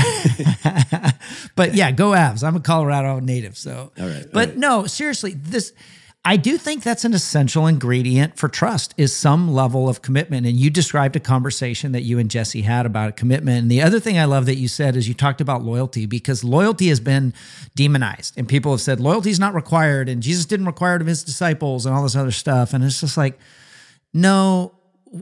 but yeah, go Avs. I'm a Colorado native, so. All right. But all right. no, seriously, this I do think that's an essential ingredient for trust is some level of commitment. And you described a conversation that you and Jesse had about a commitment. And the other thing I love that you said is you talked about loyalty because loyalty has been demonized and people have said loyalty is not required and Jesus didn't require it of his disciples and all this other stuff. And it's just like, no,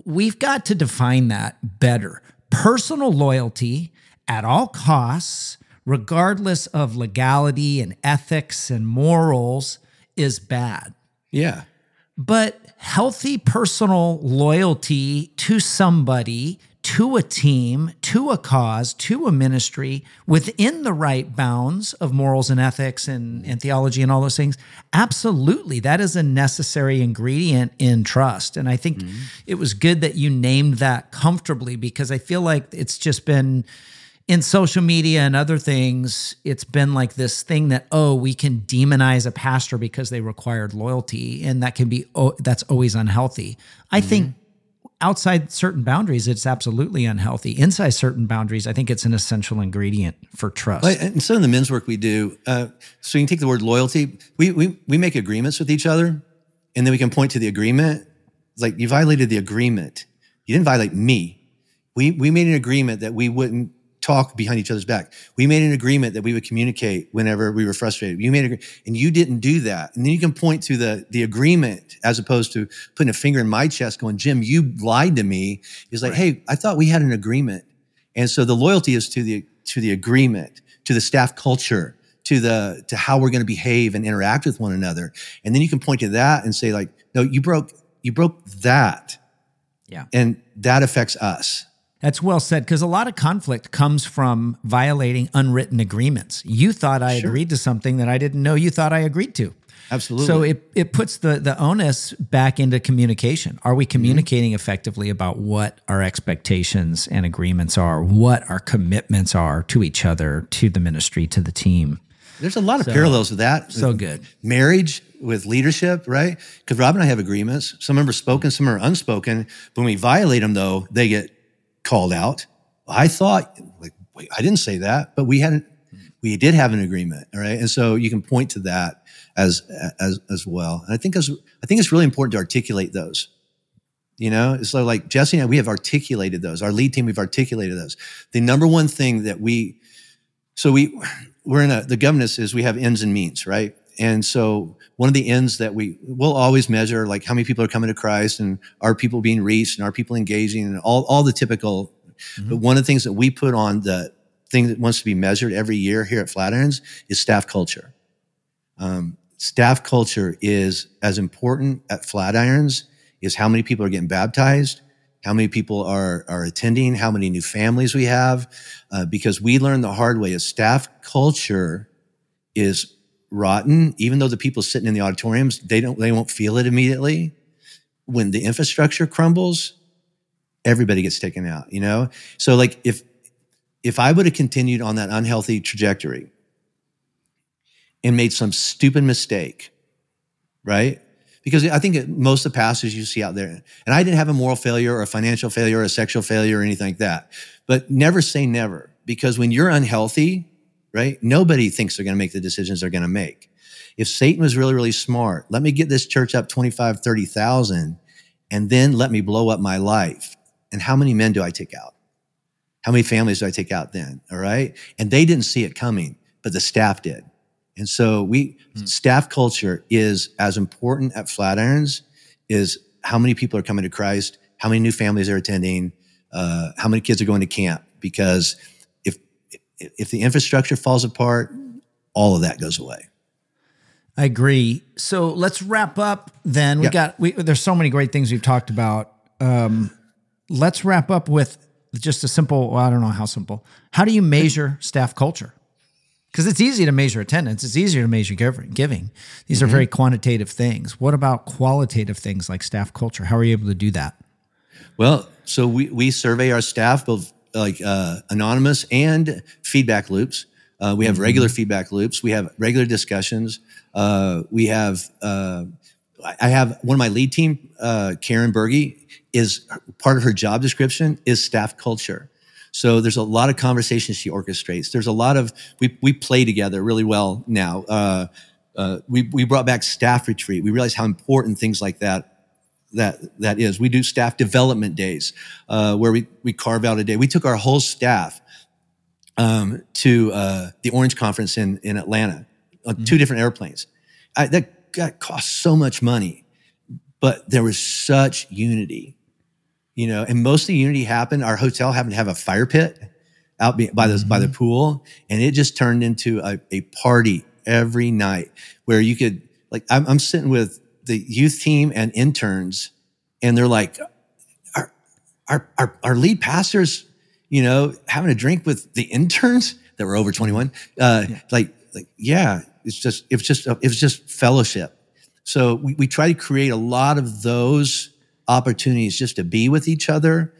we've got to define that better. Personal loyalty at all costs, regardless of legality and ethics and morals is bad. Yeah. But healthy personal loyalty to somebody, to a team, to a cause, to a ministry within the right bounds of morals and ethics and, and theology and all those things. Absolutely. That is a necessary ingredient in trust. And I think mm-hmm. it was good that you named that comfortably because I feel like it's just been in social media and other things, it's been like this thing that oh, we can demonize a pastor because they required loyalty, and that can be oh, that's always unhealthy. I mm-hmm. think outside certain boundaries, it's absolutely unhealthy. Inside certain boundaries, I think it's an essential ingredient for trust. and some of the men's work we do, uh, so you can take the word loyalty. We we we make agreements with each other, and then we can point to the agreement. It's like you violated the agreement. You didn't violate me. We we made an agreement that we wouldn't talk behind each other's back. We made an agreement that we would communicate whenever we were frustrated. You made a, and you didn't do that. And then you can point to the the agreement as opposed to putting a finger in my chest, going, "Jim, you lied to me." Is like, right. "Hey, I thought we had an agreement." And so the loyalty is to the to the agreement, to the staff culture, to the to how we're going to behave and interact with one another. And then you can point to that and say, like, "No, you broke you broke that." Yeah. And that affects us That's well said because a lot of conflict comes from violating unwritten agreements. You thought I Sure. agreed to something that I didn't know you thought I agreed to. Absolutely. So it, it puts the, the onus back into communication. Are we mm-hmm. communicating effectively about what our expectations and agreements are, what our commitments are to each other, to the ministry, to the team? There's a lot of parallels with that. So with good. Marriage with leadership, right? Because Rob and I have agreements. Some of them are spoken, some are unspoken. But when we violate them, though, they get called out. I thought, like, wait, I didn't say that, but we hadn't. We did have an agreement, all right. And so you can point to that as as as well. And I think as I think it's really important to articulate those. You know, it's so like Jesse and I, we have articulated those. Our lead team, we've articulated those. The number one thing that we so we we're in a the governance is we have ends and means right and so one of the ends that we will always measure like how many people are coming to christ and are people being reached and are people engaging and all, all the typical but one of the things that we put on the thing that wants to be measured every year here at flatirons is staff culture. Um, staff culture is as important at flatirons is how many people are getting baptized how many people are are attending, how many new families we have, uh, because we learned the hard way is staff culture is rotten. Even though the people sitting in the auditoriums they don't they won't feel it immediately. When the infrastructure crumbles, everybody gets taken out. You know, so like if if I would have continued on that unhealthy trajectory and made some stupid mistake, right? because I think most of the pastors you see out there, and I didn't have a moral failure or a financial failure or a sexual failure or anything like that, but never say never because when you're unhealthy, right, nobody thinks they're going to make the decisions they're going to make. If Satan was really, really smart, let me get this church up 25, 30,000 and then let me blow up my life. And how many men do I take out? How many families do I take out then? All right. And they didn't see it coming, but the staff did. And so we staff culture is as important at Flatirons is how many people are coming to Christ, how many new families are attending, uh, how many kids are going to camp. Because if the infrastructure falls apart, all of that goes away. I agree. So let's wrap up then. We Yeah. got we there's so many great things we've talked about. Um, let's wrap up with just a simple, well, I don't know how simple. How do you measure staff culture? Because it's easy to measure attendance. It's easier to measure giving. giving. These Mm-hmm. are very quantitative things. What about qualitative things like staff culture? How are you able to do that? Well, so we, we survey our staff, both like uh, anonymous and feedback loops. Uh, we have regular feedback loops. We have regular discussions. Uh, we have, uh, I have one of my lead team, uh, Karen Berge, is part of her job description is staff culture. So there's a lot of conversations she orchestrates. There's a lot of we we play together really well now. Uh, uh, we we brought back staff retreat. We realized how important things like that that that is. We do staff development days uh, where we we carve out a day. We took our whole staff um, to uh, the Orange Conference in in Atlanta on two different airplanes. I, that got cost so much money, but there was such unity, you know. And most of the unity happened. Our hotel happened to have a fire pit out by the by the pool, and it just turned into a, a party every night where you could like I'm, I'm sitting with the youth team and interns, and they're like, our our our, our lead pastors, you know, having a drink with the interns that were over 21. Uh, Like like yeah, it's just it was just it was just fellowship. So we, we try to create a lot of those opportunities just to be with each other,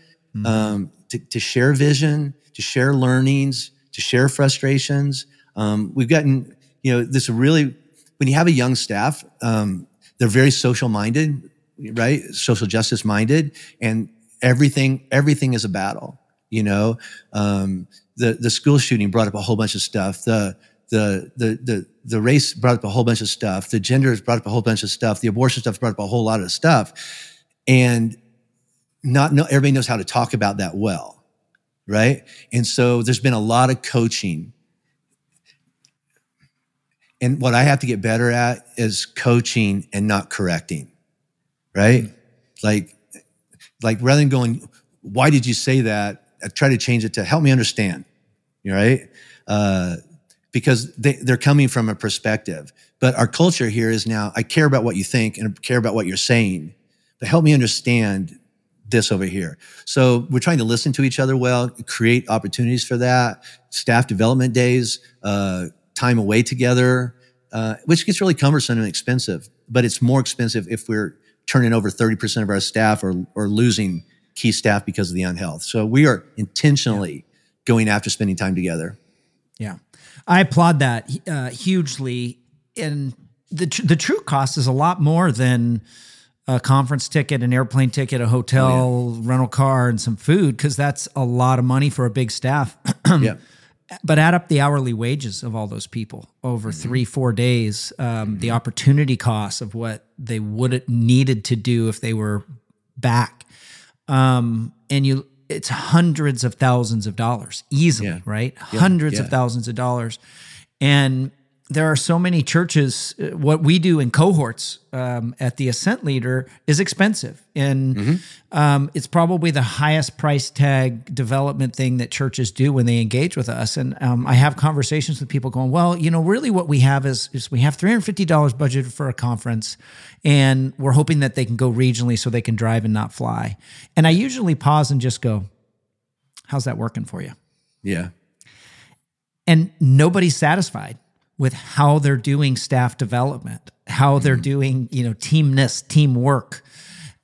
um, to, to share vision, to share learnings, to share frustrations. Um, we've gotten, you know, this really, when you have a young staff, um, they're very social minded, right? Social justice minded, and everything, everything is a battle. You know, um, the the school shooting brought up a whole bunch of stuff. The the the the the race brought up a whole bunch of stuff. The genders brought up a whole bunch of stuff. The abortion stuff brought up a whole lot of stuff, and not no everybody knows how to talk about that well, right? And so there's been a lot of coaching. And what I have to get better at is coaching and not correcting, right? Like, like rather than going, why did you say that? I try to change it to help me understand, right? Uh, because they, they're coming from a perspective. But our culture here is now, I care about what you think and I care about what you're saying, but help me understand this over here. So we're trying to listen to each other well, create opportunities for that, staff development days, uh, time away together, uh, which gets really cumbersome and expensive. But it's more expensive if we're turning over 30% of our staff or, or losing key staff because of the unhealth. So we are intentionally yeah. going after spending time together. Yeah. I applaud that uh, hugely. And the, tr- the true cost is a lot more than a conference ticket, an airplane ticket, a hotel, oh, yeah. rental car, and some food, because that's a lot of money for a big staff. yeah. But add up the hourly wages of all those people over mm-hmm. three, four days, um, mm-hmm. the opportunity costs of what they would have needed to do if they were back. Um, and you, it's hundreds of thousands of dollars easily, yeah. right? Yeah. Hundreds of thousands of dollars. And there are so many churches. Uh, what we do in cohorts um, at the Ascent Leader is expensive, and mm-hmm. um, it's probably the highest price tag development thing that churches do when they engage with us. And um, I have conversations with people going, "Well, you know, really, what we have is, is we have three hundred fifty dollars budgeted for a conference, and we're hoping that they can go regionally so they can drive and not fly." And I usually pause and just go, "How's that working for you?" Yeah. And nobody's satisfied with how they're doing staff development, how they're mm-hmm. doing, you know, teamness, teamwork.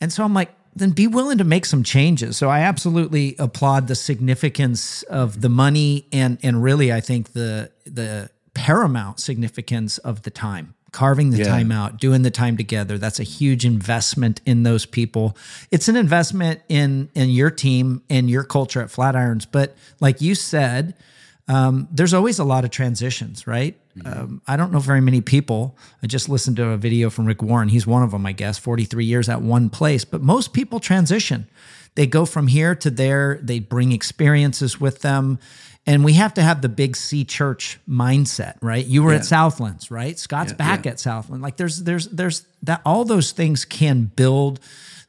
And so I'm like, then be willing to make some changes. So I absolutely applaud the significance of the money and and really I think the the paramount significance of the time. Carving the yeah. time out, doing the time together. That's a huge investment in those people. It's an investment in in your team and your culture at Flatirons. But like you said, um, there's always a lot of transitions, right? Mm-hmm. Um, I don't know very many people. I just listened to a video from Rick Warren. He's one of them, I guess, 43 years at one place. But most people transition. They go from here to there, they bring experiences with them. And we have to have the big C church mindset, right? You were yeah. at Southlands, right? Scott's yeah, back yeah. at Southland. Like there's there's there's that all those things can build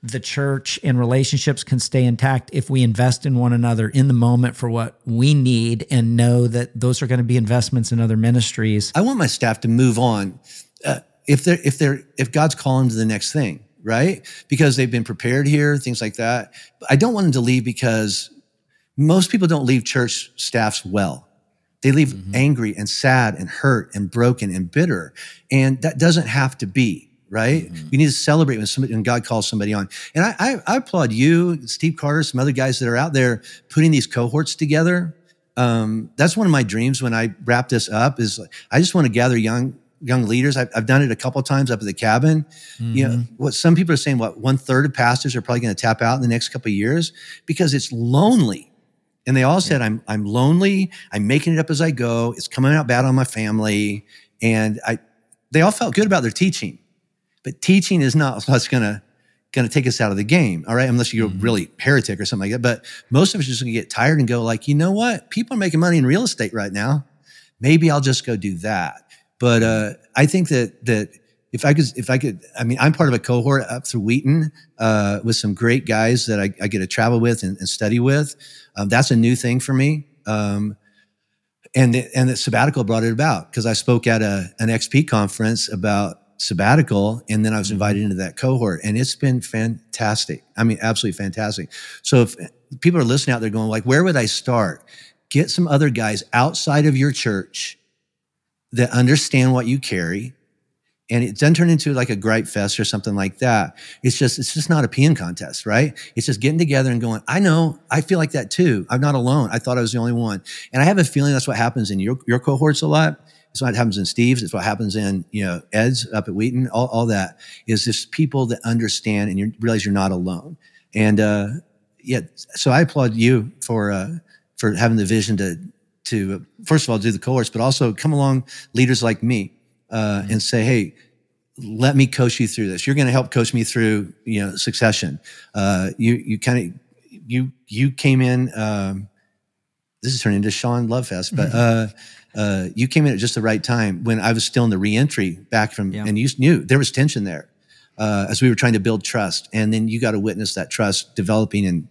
the church and relationships can stay intact if we invest in one another in the moment for what we need and know that those are going to be investments in other ministries. I want my staff to move on uh, if they're if they're if God's calling to the next thing, right? Because they've been prepared here, things like that. I don't want them to leave because most people don't leave church staffs well. They leave mm-hmm. angry and sad and hurt and broken and bitter. And that doesn't have to be right? Mm-hmm. You need to celebrate when somebody when God calls somebody on. And I, I, I, applaud you, Steve Carter, some other guys that are out there putting these cohorts together. Um, that's one of my dreams when I wrap this up. Is I just want to gather young young leaders. I've, I've done it a couple times up at the cabin. Mm-hmm. You know mm-hmm. what some people are saying. What one third of pastors are probably going to tap out in the next couple of years because it's lonely. And they all said, "I'm I'm lonely. I'm making it up as I go. It's coming out bad on my family." And I, they all felt good about their teaching but teaching is not what's going to going to take us out of the game. All right. Unless you're mm-hmm. really heretic or something like that. But most of us are just going to get tired and go like, you know what? People are making money in real estate right now. Maybe I'll just go do that. But, uh, I think that, that if I could, if I could, I mean, I'm part of a cohort up through Wheaton, uh, with some great guys that I, I get to travel with and, and study with. Um, that's a new thing for me. Um, and the, and the sabbatical brought it about because I spoke at a, an XP conference about sabbatical and then I was mm-hmm. invited into that cohort and it's been fantastic. I mean, absolutely fantastic. So if people are listening out there going like, where would I start? Get some other guys outside of your church that understand what you carry. And it doesn't turn into like a gripe fest or something like that. It's just, it's just not a peeing contest, right? It's just getting together and going, I know, I feel like that too. I'm not alone. I thought I was the only one. And I have a feeling that's what happens in your, your cohorts a lot it's what happens in Steve's. It's what happens in, you know, Ed's up at Wheaton. All, all that is just people that understand and you realize you're not alone. And, uh, yeah, so I applaud you for, uh, for having the vision to, to, uh, first of all, do the course, but also come along leaders like me, uh, mm-hmm. and say, Hey, let me coach you through this. You're going to help coach me through, you know, succession. Uh, you, you kind of, you, you came in, um, this is turning into Sean Lovefest, but, mm-hmm. uh, uh, you came in at just the right time when I was still in the reentry back from, yeah. and you knew there was tension there uh, as we were trying to build trust, and then you got to witness that trust developing and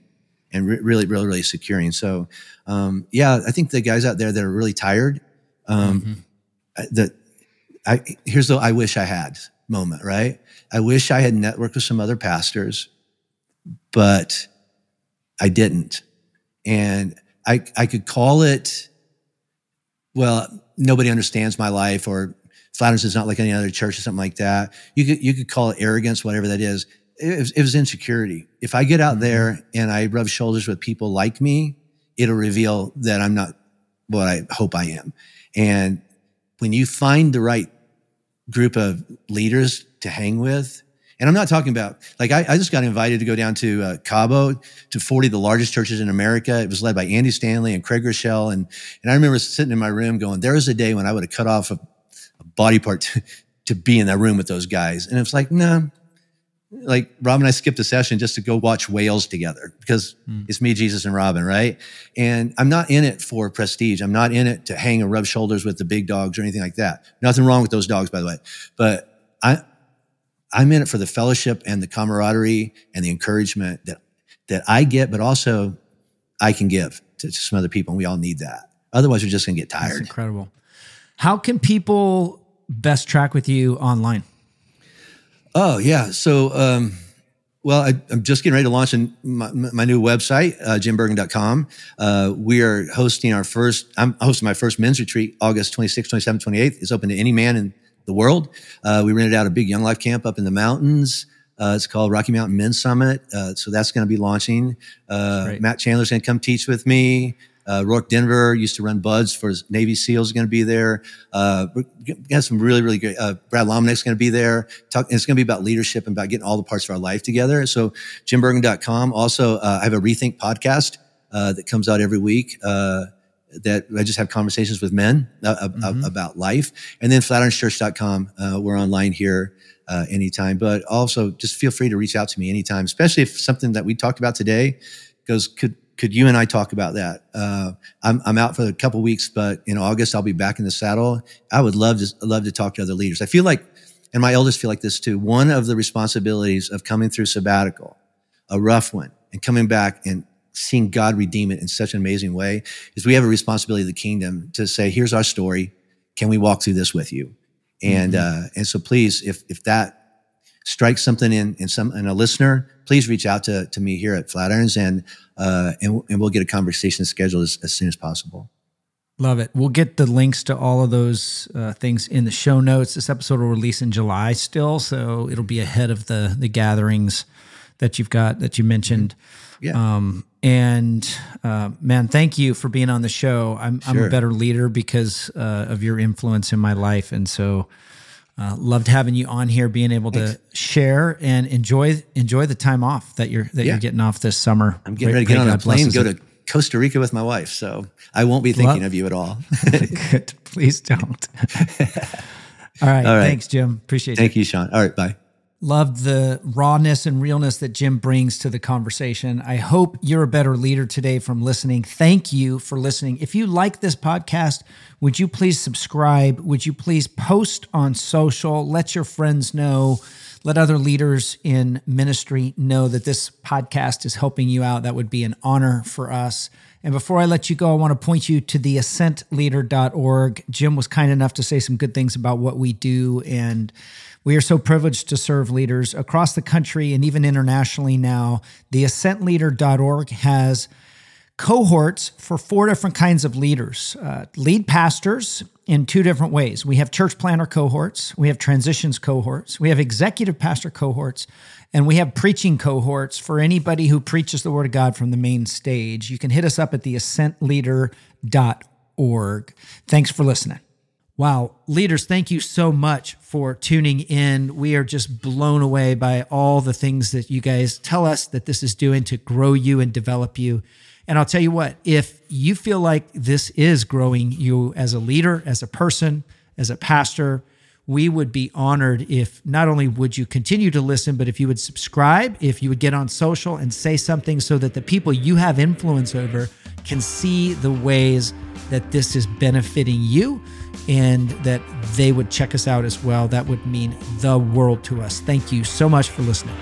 and re- really, really, really securing. So, um, yeah, I think the guys out there that are really tired, um, mm-hmm. that I here's the I wish I had moment, right? I wish I had networked with some other pastors, but I didn't. And I, I could call it, well, nobody understands my life or Flatirons is not like any other church or something like that. You could, you could call it arrogance, whatever that is. It was, it was insecurity. If I get out mm-hmm. there and I rub shoulders with people like me, it'll reveal that I'm not what I hope I am. And when you find the right group of leaders to hang with, and I'm not talking about like I, I just got invited to go down to uh, Cabo to 40 of the largest churches in America. It was led by Andy Stanley and Craig Groeschel, and and I remember sitting in my room going, "There was a day when I would have cut off a, a body part to, to, be in that room with those guys," and it's like, no. Nah. Like Rob and I skipped a session just to go watch whales together because mm. it's me, Jesus, and Robin, right? And I'm not in it for prestige. I'm not in it to hang and rub shoulders with the big dogs or anything like that. Nothing wrong with those dogs, by the way. But I, I'm in it for the fellowship and the camaraderie and the encouragement that that I get, but also I can give to, to some other people. And we all need that. Otherwise, we're just going to get tired. That's incredible. How can people best track with you online? Oh yeah. So, um, well, I, am just getting ready to launch my, my new website, uh, jimburgen.com. Uh, we are hosting our first, I'm hosting my first men's retreat, August 26, 27, 28th. It's open to any man in the world. Uh, we rented out a big Young Life camp up in the mountains. Uh, it's called Rocky Mountain Men's Summit. Uh, so that's going to be launching. Uh, Matt Chandler's going to come teach with me. Uh, Rorke Denver used to run BUD/S for Navy SEALs, going to be there. Uh, we got some really, really great. Uh, Brad Lomenick's going to be there. Talk, it's going to be about leadership and about getting all the parts of our life together. So jimburgen.com. Also, uh, I have a Rethink podcast uh, that comes out every week. That I just have conversations with men uh, mm-hmm. about life. And then flatironschurch.com. Uh, we're online here uh, anytime, but also just feel free to reach out to me anytime, especially if something that we talked about today goes, could, could you and I talk about that? Uh, I'm, I'm out for a couple weeks, but in August, I'll be back in the saddle. I would love to, love to talk to other leaders. I feel like, and my elders feel like this too. One of the responsibilities of coming through sabbatical, a rough one, and coming back and seeing God redeem it in such an amazing way is we have a responsibility of the kingdom to say, here's our story. Can we walk through this with you? And, mm-hmm. uh, and so please, if, if that strikes something in, in some, in a listener, please reach out to, to me here at Flatirons and, uh, and, and we'll get a conversation scheduled as, as soon as possible. Love it. We'll get the links to all of those uh, things in the show notes. This episode will release in July still, so it'll be ahead of the the gatherings that you've got that you mentioned. Yeah. Um, and uh, man, thank you for being on the show. I'm, sure. I'm a better leader because uh, of your influence in my life, and so uh, loved having you on here, being able Thanks. to share and enjoy enjoy the time off that you're that yeah. you're getting off this summer. I'm getting ready to get on a plane and go to Costa Rica with my wife, so I won't be thinking of you at all. Good, please don't. all, right. all right, thanks, Jim. Appreciate it. Thank you, Sean. All right, bye. Love the rawness and realness that Jim brings to the conversation. I hope you're a better leader today from listening. Thank you for listening. If you like this podcast, would you please subscribe? Would you please post on social? Let your friends know. Let other leaders in ministry know that this podcast is helping you out. That would be an honor for us. And before I let you go, I want to point you to the ascentleader.org. Jim was kind enough to say some good things about what we do and we are so privileged to serve leaders across the country and even internationally now. The ascentleader.org has cohorts for four different kinds of leaders uh, lead pastors in two different ways. We have church planter cohorts, we have transitions cohorts, we have executive pastor cohorts, and we have preaching cohorts for anybody who preaches the word of God from the main stage. You can hit us up at the ascentleader.org. Thanks for listening. Wow. Leaders, thank you so much for tuning in. We are just blown away by all the things that you guys tell us that this is doing to grow you and develop you. And I'll tell you what, if you feel like this is growing you as a leader, as a person, as a pastor, we would be honored if not only would you continue to listen, but if you would subscribe, if you would get on social and say something so that the people you have influence over can see the ways that this is benefiting you and that they would check us out as well. That would mean the world to us. Thank you so much for listening.